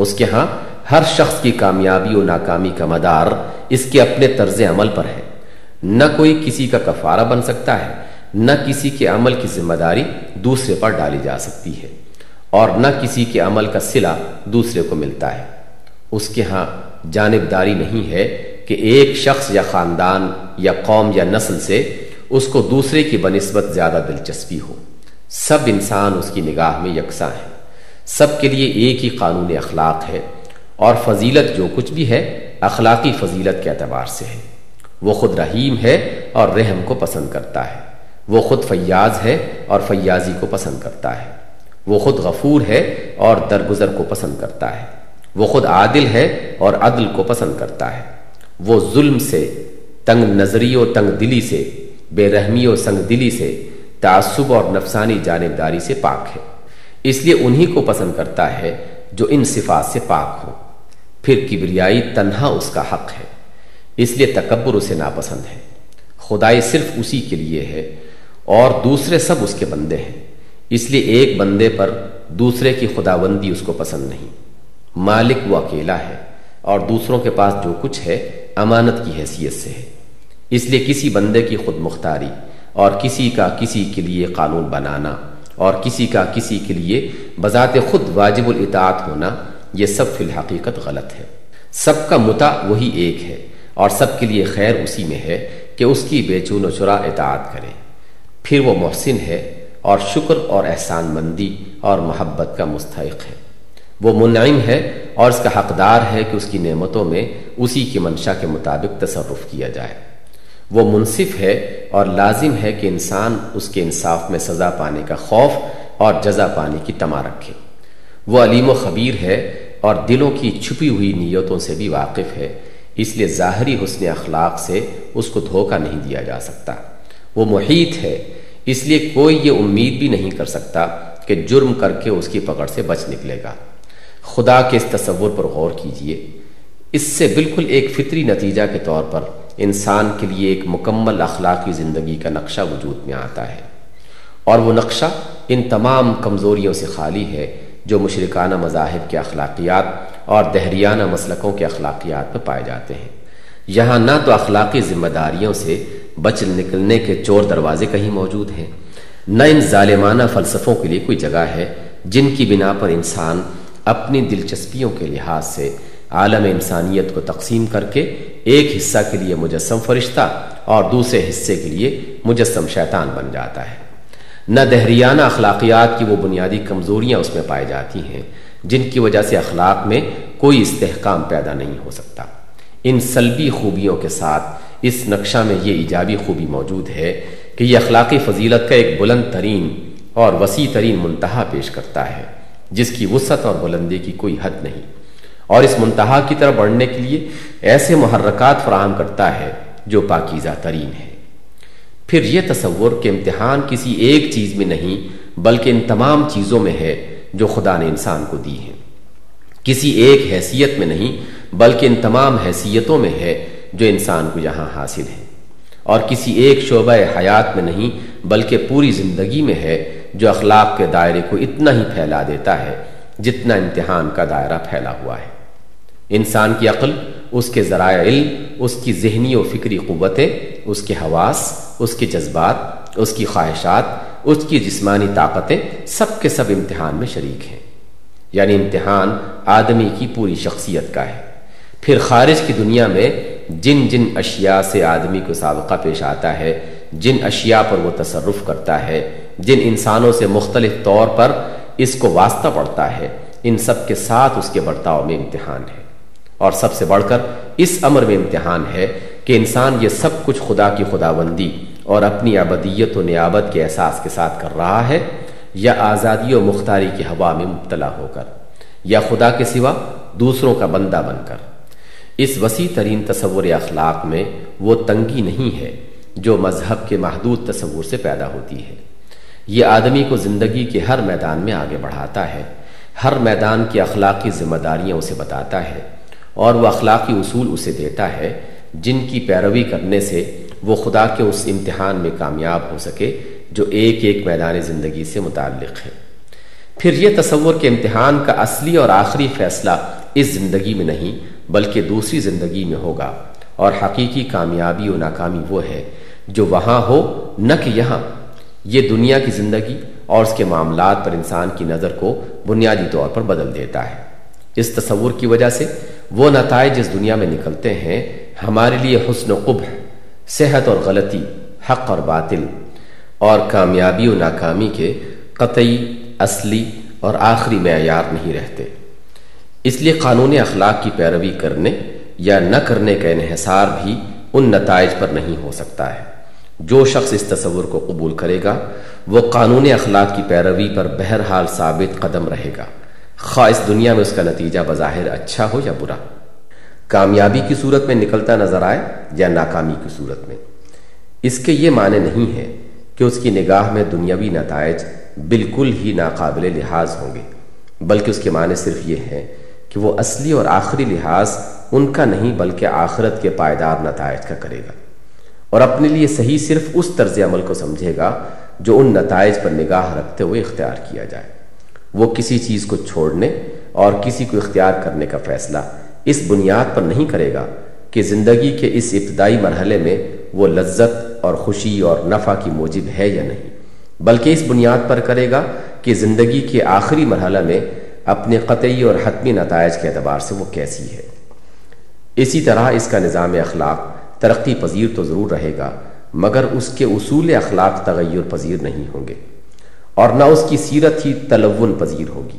اس کے ہاں ہر شخص کی کامیابی و ناکامی کا مدار اس کے اپنے طرز عمل پر ہے۔ نہ کوئی کسی کا کفارہ بن سکتا ہے، نہ کسی کے عمل کی ذمہ داری دوسرے پر ڈالی جا سکتی ہے، اور نہ کسی کے عمل کا صلہ دوسرے کو ملتا ہے۔ اس کے ہاں جانبداری نہیں ہے کہ ایک شخص یا خاندان یا قوم یا نسل سے اس کو دوسرے کی بنسبت زیادہ دلچسپی ہو۔ سب انسان اس کی نگاہ میں یکساں ہیں۔ سب کے لیے ایک ہی قانون اخلاق ہے اور فضیلت جو کچھ بھی ہے، اخلاقی فضیلت کے اعتبار سے ہے۔ وہ خود رحیم ہے اور رحم کو پسند کرتا ہے۔ وہ خود فیاض ہے اور فیاضی کو پسند کرتا ہے۔ وہ خود غفور ہے اور درگزر کو پسند کرتا ہے۔ وہ خود عادل ہے اور عدل کو پسند کرتا ہے۔ وہ ظلم سے، تنگ نظری و تنگ دلی سے بے رحمی و سنگ دلی سے تعصب اور نفسانی جانبداری سے پاک ہے۔ اس لیے انہی کو پسند کرتا ہے جو ان صفات سے پاک ہو پھر کبریائی تنہا اس کا حق ہے۔ اس لیے تکبر اسے ناپسند ہے۔ خدائی صرف اسی کے لیے ہے اور دوسرے سب اس کے بندے ہیں۔ اس لیے ایک بندے پر دوسرے کی خداوندی اس کو پسند نہیں۔ مالک وہ اکیلا ہے اور دوسروں کے پاس جو کچھ ہے امانت کی حیثیت سے ہے۔ اس لیے کسی بندے کی خود مختاری اور کسی کا کسی کے لیے قانون بنانا اور کسی کا کسی کے لیے بذات خود واجب الاطاعت ہونا، یہ سب فی الحقیقت غلط ہے۔ سب کا متا وہی ایک ہے اور سب کے لیے خیر اسی میں ہے کہ اس کی بے چون و چرا اطاعت کرے۔ پھر وہ محسن ہے اور شکر اور احسان مندی اور محبت کا مستحق ہے۔ وہ منعم ہے اور اس کا حقدار ہے کہ اس کی نعمتوں میں اسی کی منشا کے مطابق تصرف کیا جائے۔ وہ منصف ہے اور لازم ہے کہ انسان اس کے انصاف میں سزا پانے کا خوف اور جزا پانے کی تما رکھے۔ وہ علیم و خبیر ہے اور دلوں کی چھپی ہوئی نیتوں سے بھی واقف ہے، اس لیے ظاہری حسن اخلاق سے اس کو دھوکہ نہیں دیا جا سکتا۔ وہ محیط ہے، اس لیے کوئی یہ امید بھی نہیں کر سکتا کہ جرم کر کے اس کی پکڑ سے بچ نکلے گا۔ خدا کے اس تصور پر غور کیجیے۔ اس سے بالکل ایک فطری نتیجہ کے طور پر انسان کے لیے ایک مکمل اخلاقی زندگی کا نقشہ وجود میں آتا ہے۔ اور وہ نقشہ ان تمام کمزوریوں سے خالی ہے جو مشرکانہ مذاہب کے اخلاقیات اور دہریانہ مسلکوں کے اخلاقیات میں پائے جاتے ہیں۔ یہاں نہ تو اخلاقی ذمہ داریوں سے بچ نکلنے کے چور دروازے کہیں موجود ہیں، نہ ان ظالمانہ فلسفوں کے لیے کوئی جگہ ہے جن کی بنا پر انسان اپنی دلچسپیوں کے لحاظ سے عالم انسانیت کو تقسیم کر کے ایک حصہ کے لیے مجسم فرشتہ اور دوسرے حصے کے لیے مجسم شیطان بن جاتا ہے۔ نہ دہریانہ اخلاقیات کی وہ بنیادی کمزوریاں اس میں پائی جاتی ہیں جن کی وجہ سے اخلاق میں کوئی استحکام پیدا نہیں ہو سکتا۔ ان سلبی خوبیوں کے ساتھ اس نقشہ میں یہ ایجابی خوبی موجود ہے کہ یہ اخلاقی فضیلت کا ایک بلند ترین اور وسیع ترین منتہا پیش کرتا ہے، جس کی وسعت اور بلندی کی کوئی حد نہیں۔ اور اس منتہا کی طرف بڑھنے کے لیے ایسے محرکات فراہم کرتا ہے جو پاکیزہ ترین ہے۔ پھر یہ تصور کہ امتحان کسی ایک چیز میں نہیں، بلکہ ان تمام چیزوں میں ہے جو خدا نے انسان کو دی ہے کسی ایک حیثیت میں نہیں، بلکہ ان تمام حیثیتوں میں ہے جو انسان کو یہاں حاصل ہے اور کسی ایک شعبہ حیات میں نہیں، بلکہ پوری زندگی میں ہے جو اخلاق کے دائرے کو اتنا ہی پھیلا دیتا ہے جتنا امتحان کا دائرہ پھیلا ہوا ہے۔ انسان کی عقل، اس کے ذرائع علم، اس کی ذہنی و فکری قوتیں، اس کے حواس، اس کے جذبات، اس کی خواہشات، اس کی جسمانی طاقتیں سب کے سب امتحان میں شریک ہیں۔ یعنی امتحان آدمی کی پوری شخصیت کا ہے۔ پھر خارج کی دنیا میں جن جن اشیاء سے آدمی کو سابقہ پیش آتا ہے، جن اشیاء پر وہ تصرف کرتا ہے، جن انسانوں سے مختلف طور پر اس کو واسطہ پڑتا ہے، ان سب کے ساتھ اس کے برتاؤ میں امتحان ہے۔ اور سب سے بڑھ کر اس امر میں امتحان ہے کہ انسان یہ سب کچھ خدا کی خدا بندی اور اپنی ابدیت و نیابت کے احساس کے ساتھ کر رہا ہے یا آزادی و مختاری کی ہوا میں مبتلا ہو کر، یا خدا کے سوا دوسروں کا بندہ بن کر۔ اس وسیع ترین تصور اخلاق میں وہ تنگی نہیں ہے جو مذہب کے محدود تصور سے پیدا ہوتی ہے۔ یہ آدمی کو زندگی کے ہر میدان میں آگے بڑھاتا ہے، ہر میدان کی اخلاقی ذمہ داریاں اسے بتاتا ہے۔ اور وہ اخلاقی اصول اسے دیتا ہے، جن کی پیروی کرنے سے وہ خدا کے اس امتحان میں کامیاب ہو سکے، جو ایک ایک میدان زندگی سے متعلق ہے۔ پھر یہ تصور کے امتحان کا اصلی اور آخری فیصلہ اس زندگی میں نہیں، بلکہ دوسری زندگی میں ہوگا۔ اور حقیقی کامیابی و ناکامی وہ ہے جو وہاں ہو، نہ کہ یہاں۔ یہ دنیا کی زندگی اور اس کے معاملات پر انسان کی نظر کو بنیادی طور پر بدل دیتا ہے۔ اس تصور کی وجہ سے وہ نتائج اس دنیا میں نکلتے ہیں، ہمارے لیے حسن و قبح، صحت اور غلطی، حق اور باطل، اور کامیابی و ناکامی کے قطعی، اصلی اور آخری معیار نہیں رہتے۔ اس لیے قانون اخلاق کی پیروی کرنے یا نہ کرنے کا انحصار بھی ان نتائج پر نہیں ہو سکتا ہے۔ جو شخص اس تصور کو قبول کرے گا، وہ قانون اخلاق کی پیروی پر بہرحال ثابت قدم رہے گا۔ خواہ اس دنیا میں اس کا نتیجہ بظاہر اچھا ہو یا برا۔ کامیابی کی صورت میں نکلتا نظر آئے یا ناکامی کی صورت میں۔ اس کے یہ معنی نہیں ہے کہ اس کی نگاہ میں دنیاوی نتائج بالکل ہی ناقابل لحاظ ہوں گے، بلکہ اس کے معنی صرف یہ ہے کہ وہ اصلی اور آخری لحاظ ان کا نہیں، بلکہ آخرت کے پائیدار نتائج کا کرے گا۔ اور اپنے لیے صحیح صرف اس طرز عمل کو سمجھے گا جو ان نتائج پر نگاہ رکھتے ہوئے اختیار کیا جائے۔ وہ کسی چیز کو چھوڑنے اور کسی کو اختیار کرنے کا فیصلہ اس بنیاد پر نہیں کرے گا کہ زندگی کے اس ابتدائی مرحلے میں وہ لذت اور خوشی اور نفع کی موجب ہے یا نہیں۔ بلکہ اس بنیاد پر کرے گا کہ زندگی کے آخری مرحلہ میں اپنے قطعی اور حتمی نتائج کے اعتبار سے وہ کیسی ہے۔ اسی طرح اس کا نظام اخلاق ترقی پذیر تو ضرور رہے گا، مگر اس کے اصول اخلاق تغیر پذیر نہیں ہوں گے۔ اور نہ اس کی سیرت ہی تلون پذیر ہوگی۔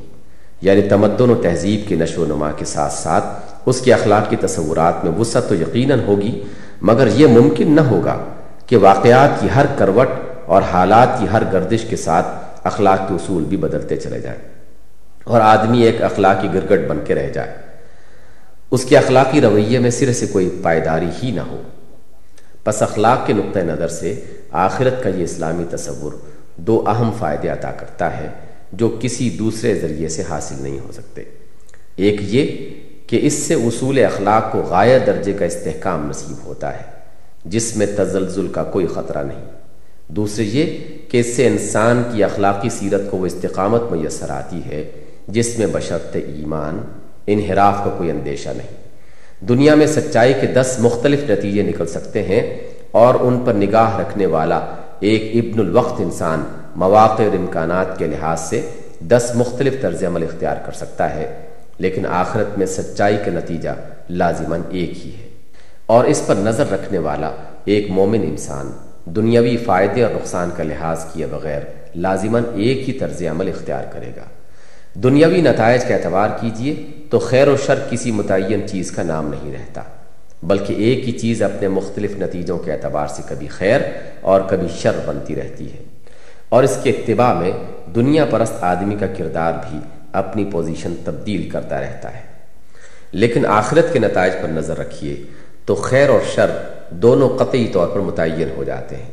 یعنی تمدن و تہذیب کے نشو و نما کے ساتھ ساتھ اس کے اخلاق کی تصورات میں وسعت تو یقیناً ہوگی، مگر یہ ممکن نہ ہوگا کہ واقعات کی ہر کروٹ اور حالات کی ہر گردش کے ساتھ اخلاق کے اصول بھی بدلتے چلے جائیں اور آدمی ایک اخلاقی گرگٹ بن کے رہ جائے۔ اس کے اخلاقی رویے میں سرے سے کوئی پائیداری ہی نہ ہو۔ پس اخلاق کے نقطۂ نظر سے آخرت کا یہ اسلامی تصور دو اہم فائدے عطا کرتا ہے جو کسی دوسرے ذریعے سے حاصل نہیں ہو سکتے۔ ایک یہ کہ اس سے اصول اخلاق کو غایہ درجے کا استحکام نصیب ہوتا ہے، جس میں تزلزل کا کوئی خطرہ نہیں۔ دوسرے یہ کہ اس سے انسان کی اخلاقی سیرت کو وہ استقامت میسر آتی ہے، جس میں بشرط ایمان، انحراف کا کوئی اندیشہ نہیں۔ دنیا میں سچائی کے دس مختلف نتیجے نکل سکتے ہیں اور ان پر نگاہ رکھنے والا ایک ابن الوقت انسان مواقع اور امکانات کے لحاظ سے دس مختلف طرز عمل اختیار کر سکتا ہے، لیکن آخرت میں سچائی کا نتیجہ لازماً ایک ہی ہے۔ اور اس پر نظر رکھنے والا ایک مومن انسان دنیاوی فائدے اور نقصان کا لحاظ کیے بغیر لازماً ایک ہی طرز عمل اختیار کرے گا۔ دنیاوی نتائج کا اعتبار کیجیے تو خیر و شر کسی متعین چیز کا نام نہیں رہتا۔ بلکہ ایک ہی چیز اپنے مختلف نتیجوں کے اعتبار سے کبھی خیر اور کبھی شر بنتی رہتی ہے۔ اور اس کے اتباع میں دنیا پرست آدمی کا کردار بھی اپنی پوزیشن تبدیل کرتا رہتا ہے۔ لیکن آخرت کے نتائج پر نظر رکھیے تو خیر اور شر دونوں قطعی طور پر متعین ہو جاتے ہیں۔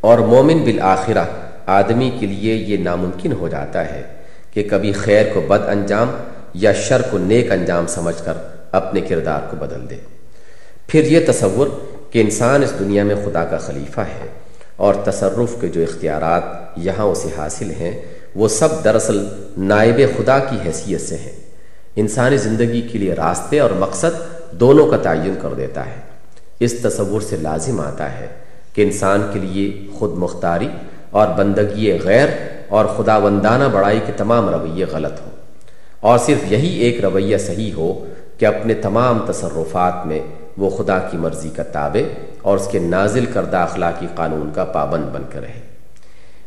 اور مومن بالآخرہ آدمی کے لیے یہ ناممکن ہو جاتا ہے کہ کبھی خیر کو بد انجام یا شر کو نیک انجام سمجھ کر اپنے کردار کو بدل دے۔ پھر یہ تصور کہ انسان اس دنیا میں خدا کا خلیفہ ہے اور تصرف کے جو اختیارات یہاں اسے حاصل ہیں، وہ سب دراصل نائب خدا کی حیثیت سے ہیں۔ انسانی زندگی کے لیے راستے اور مقصد دونوں کا تعین کر دیتا ہے۔ اس تصور سے لازم آتا ہے کہ انسان کے لیے خود مختاری اور بندگی غیر اور خدا وندانہ بڑائی کے تمام رویے غلط ہوں۔ اور صرف یہی ایک رویہ صحیح ہو کہ اپنے تمام تصرفات میں وہ خدا کی مرضی کا تابع اور اس کے نازل کردہ اخلاقی قانون کا پابند بن کر رہے۔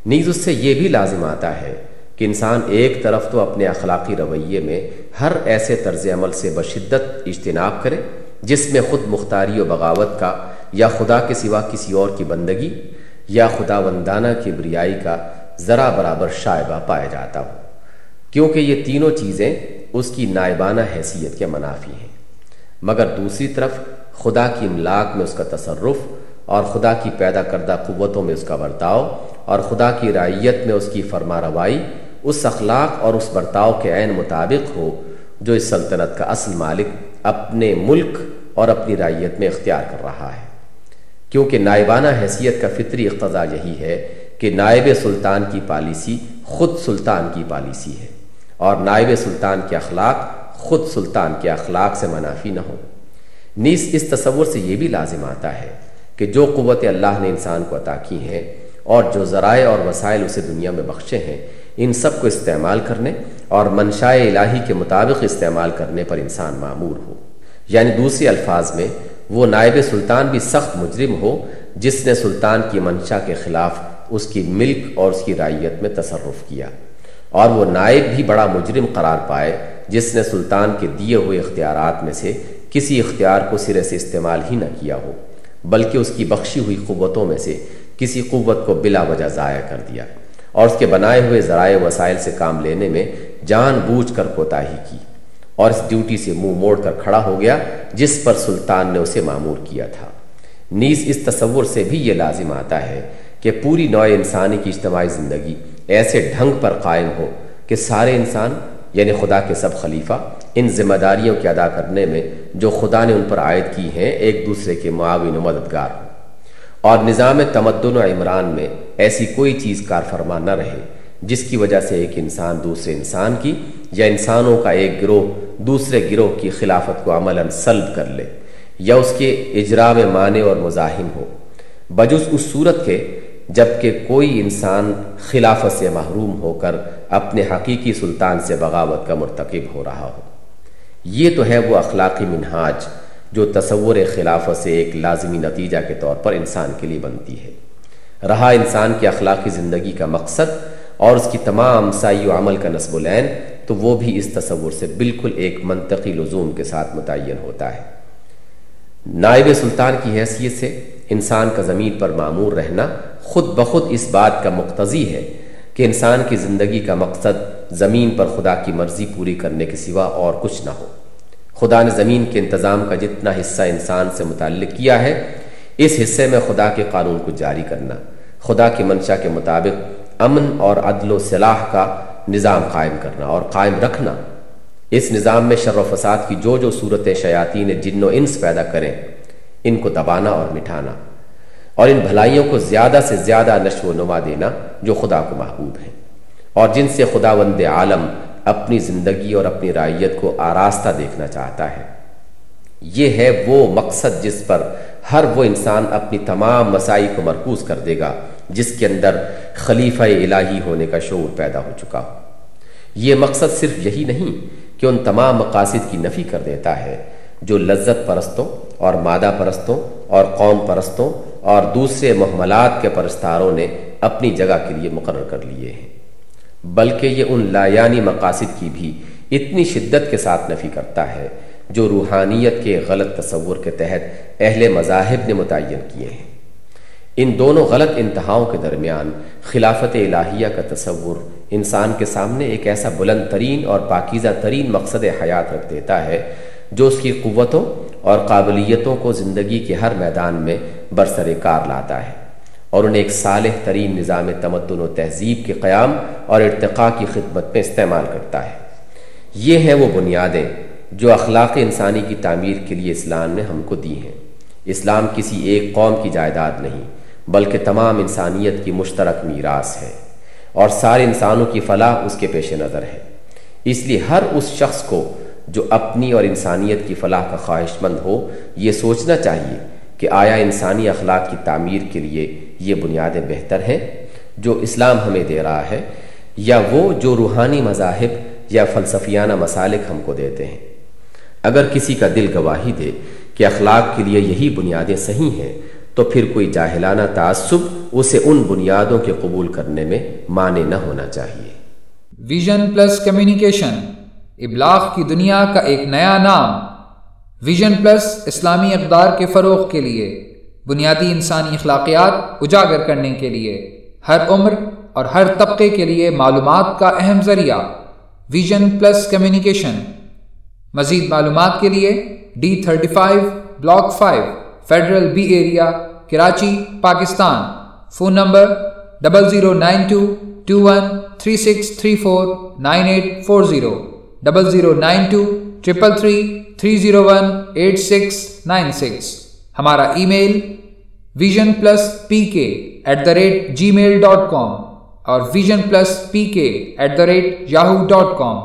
نیز اس سے یہ بھی لازم آتا ہے کہ انسان ایک طرف تو اپنے اخلاقی رویے میں ہر ایسے طرز عمل سے بشدت اجتناب کرے، جس میں خود مختاری و بغاوت کا یا خدا کے سوا کسی اور کی بندگی یا خدا وندانہ کی بریائی کا ذرا برابر شائبہ پایا جاتا ہو۔ کیونکہ یہ تینوں چیزیں اس کی نائبانہ حیثیت کے منافی ہیں۔ مگر دوسری طرف خدا کی املاک میں اس کا تصرف اور خدا کی پیدا کردہ قوتوں میں اس کا برتاؤ اور خدا کی رائیت میں اس کی فرما روائی، اس اخلاق اور اس برتاؤ کے عین مطابق ہو، جو اس سلطنت کا اصل مالک اپنے ملک اور اپنی رائیت میں اختیار کر رہا ہے۔ کیونکہ نائبانہ حیثیت کا فطری اقتضا یہی ہے کہ نائب سلطان کی پالیسی خود سلطان کی پالیسی ہے اور نائب سلطان کے اخلاق خود سلطان کے اخلاق سے منافی نہ ہو نیز اس تصور سے یہ بھی لازم آتا ہے کہ جو قوت اللہ نے انسان کو عطا کی ہیں اور جو ذرائع اور وسائل اسے دنیا میں بخشے ہیں، ان سب کو استعمال کرنے اور منشاء الہی کے مطابق استعمال کرنے پر انسان معمور ہو۔ یعنی دوسرے الفاظ میں، وہ نائب سلطان بھی سخت مجرم ہو، جس نے سلطان کی منشا کے خلاف اس کی ملک اور اس کی رائیت میں تصرف کیا۔ اور وہ نائب بھی بڑا مجرم قرار پائے، جس نے سلطان کے دیے ہوئے اختیارات میں سے کسی اختیار کو سرے سے استعمال ہی نہ کیا ہو، بلکہ اس کی بخشی ہوئی قوتوں میں سے کسی قوت کو بلا وجہ ضائع کر دیا اور اس کے بنائے ہوئے ذرائع وسائل سے کام لینے میں جان بوجھ کر کوتاہی کی اور اس ڈیوٹی سے منہ مو موڑ کر کھڑا ہو گیا جس پر سلطان نے اسے معمور کیا تھا۔ نیز اس تصور سے بھی یہ لازم آتا ہے کہ پوری نوع انسانی کی اجتماعی زندگی ایسے ڈھنگ پر قائم ہو کہ سارے انسان یعنی خدا کے سب خلیفہ ان ذمہ داریوں کے ادا کرنے میں جو خدا نے ان پر عائد کی ہیں ایک دوسرے کے معاون و مددگار۔ ہوں اور نظام تمدن و عمران میں ایسی کوئی چیز کار فرما نہ رہے، جس کی وجہ سے ایک انسان دوسرے انسان کی یا انسانوں کا ایک گروہ دوسرے گروہ کی خلافت کو عملاً سلب کر لے یا اس کے اجرا میں معنی اور مزاحم ہو۔ بجز اس صورت کے جبکہ کوئی انسان خلافت سے محروم ہو کر اپنے حقیقی سلطان سے بغاوت کا مرتکب ہو رہا ہو۔ یہ تو ہے وہ اخلاقی منہاج جو تصور خلافت سے ایک لازمی نتیجہ کے طور پر انسان کے لیے بنتی ہے۔ رہا انسان کی اخلاقی زندگی کا مقصد اور اس کی تمام سائی و عمل کا نصب العین تو وہ بھی اس تصور سے بالکل ایک منطقی لزوم کے ساتھ متعین ہوتا ہے۔ نائب سلطان کی حیثیت سے انسان کا زمین پر معمور رہنا خود بخود اس بات کا مقتضی ہے کہ انسان کی زندگی کا مقصد زمین پر خدا کی مرضی پوری کرنے کے سوا اور کچھ نہ ہو۔ خدا نے زمین کے انتظام کا جتنا حصہ انسان سے متعلق کیا ہے، اس حصے میں خدا کے قانون کو جاری کرنا، خدا کی منشا کے مطابق امن اور عدل و صلاح کا نظام قائم کرنا اور قائم رکھنا۔ اس نظام میں شر و فساد کی جو جو صورتیں شیاطین جن و انس پیدا کریں، ان کو دبانا اور مٹھانا۔ اور ان بھلائیوں کو زیادہ سے زیادہ نشو و نما دینا جو خدا کو محبوب ہیں۔ اور جن سے خدا وند عالم اپنی زندگی اور اپنی رائیت کو آراستہ دیکھنا چاہتا ہے۔ یہ ہے وہ مقصد جس پر ہر وہ انسان اپنی تمام مسائی کو مرکوز کر دے گا، جس کے اندر خلیفہ الہی ہونے کا شعور پیدا ہو چکا ہو۔ یہ مقصد صرف یہی نہیں کہ ان تمام مقاصد کی نفی کر دیتا ہے، جو لذت پرستوں اور مادہ پرستوں اور قوم پرستوں اور دوسرے محملات کے پرستاروں نے اپنی جگہ کے لیے مقرر کر لیے ہیں۔ بلکہ یہ ان لایانی مقاصد کی بھی اتنی شدت کے ساتھ نفی کرتا ہے جو روحانیت کے غلط تصور کے تحت اہل مذاہب نے متعین کیے ہیں۔ ان دونوں غلط انتہاؤں کے درمیان خلافت الہیہ کا تصور انسان کے سامنے ایک ایسا بلند ترین اور پاکیزہ ترین مقصد حیات رکھ دیتا ہے جو اس کی قوتوں اور قابلیتوں کو زندگی کے ہر میدان میں برسر کار لاتا ہے۔ اور انہیں ایک صالح ترین نظام تمدن و تہذیب کے قیام اور ارتقاء کی خدمت میں استعمال کرتا ہے۔ یہ ہیں وہ بنیادیں جو اخلاق انسانی کی تعمیر کے لیے اسلام نے ہم کو دی ہیں۔ اسلام کسی ایک قوم کی جائیداد نہیں، بلکہ تمام انسانیت کی مشترک میراث ہے اور سارے انسانوں کی فلاح اس کے پیش نظر ہے۔ اس لیے ہر اس شخص کو جو اپنی اور انسانیت کی فلاح کا خواہش مند ہو، یہ سوچنا چاہیے کہ آیا انسانی اخلاق کی تعمیر کے لیے یہ بنیادیں بہتر ہیں جو اسلام ہمیں دے رہا ہے، یا وہ جو روحانی مذاہب یا فلسفیانہ مسالک ہم کو دیتے ہیں۔ اگر کسی کا دل گواہی دے کہ اخلاق کے لیے یہی بنیادیں صحیح ہیں، تو پھر کوئی جاہلانہ تعصب اسے ان بنیادوں کے قبول کرنے میں مانے نہ ہونا چاہیے۔ ویژن پلس کمیونیکیشن، ابلاغ کی دنیا کا ایک نیا نام۔ ویژن پلس اسلامی اقدار کے فروغ کے لیے۔ بنیادی انسانی اخلاقیات اجاگر کرنے کے لیے، ہر عمر اور ہر طبقے کے لیے معلومات کا اہم ذریعہ، ویژن پلس کمیونیکیشن۔ مزید معلومات کے لیے D thirty five block five federal B area, Karachi, Pakistan. Phone number double zero nine two two one three six three four nine eight four zero double zero nine two triple three three zero one eight six nine six ہمارا email vision plus P K at the rate gmail dot com اور vision plus P K at the rate Yahoo dot com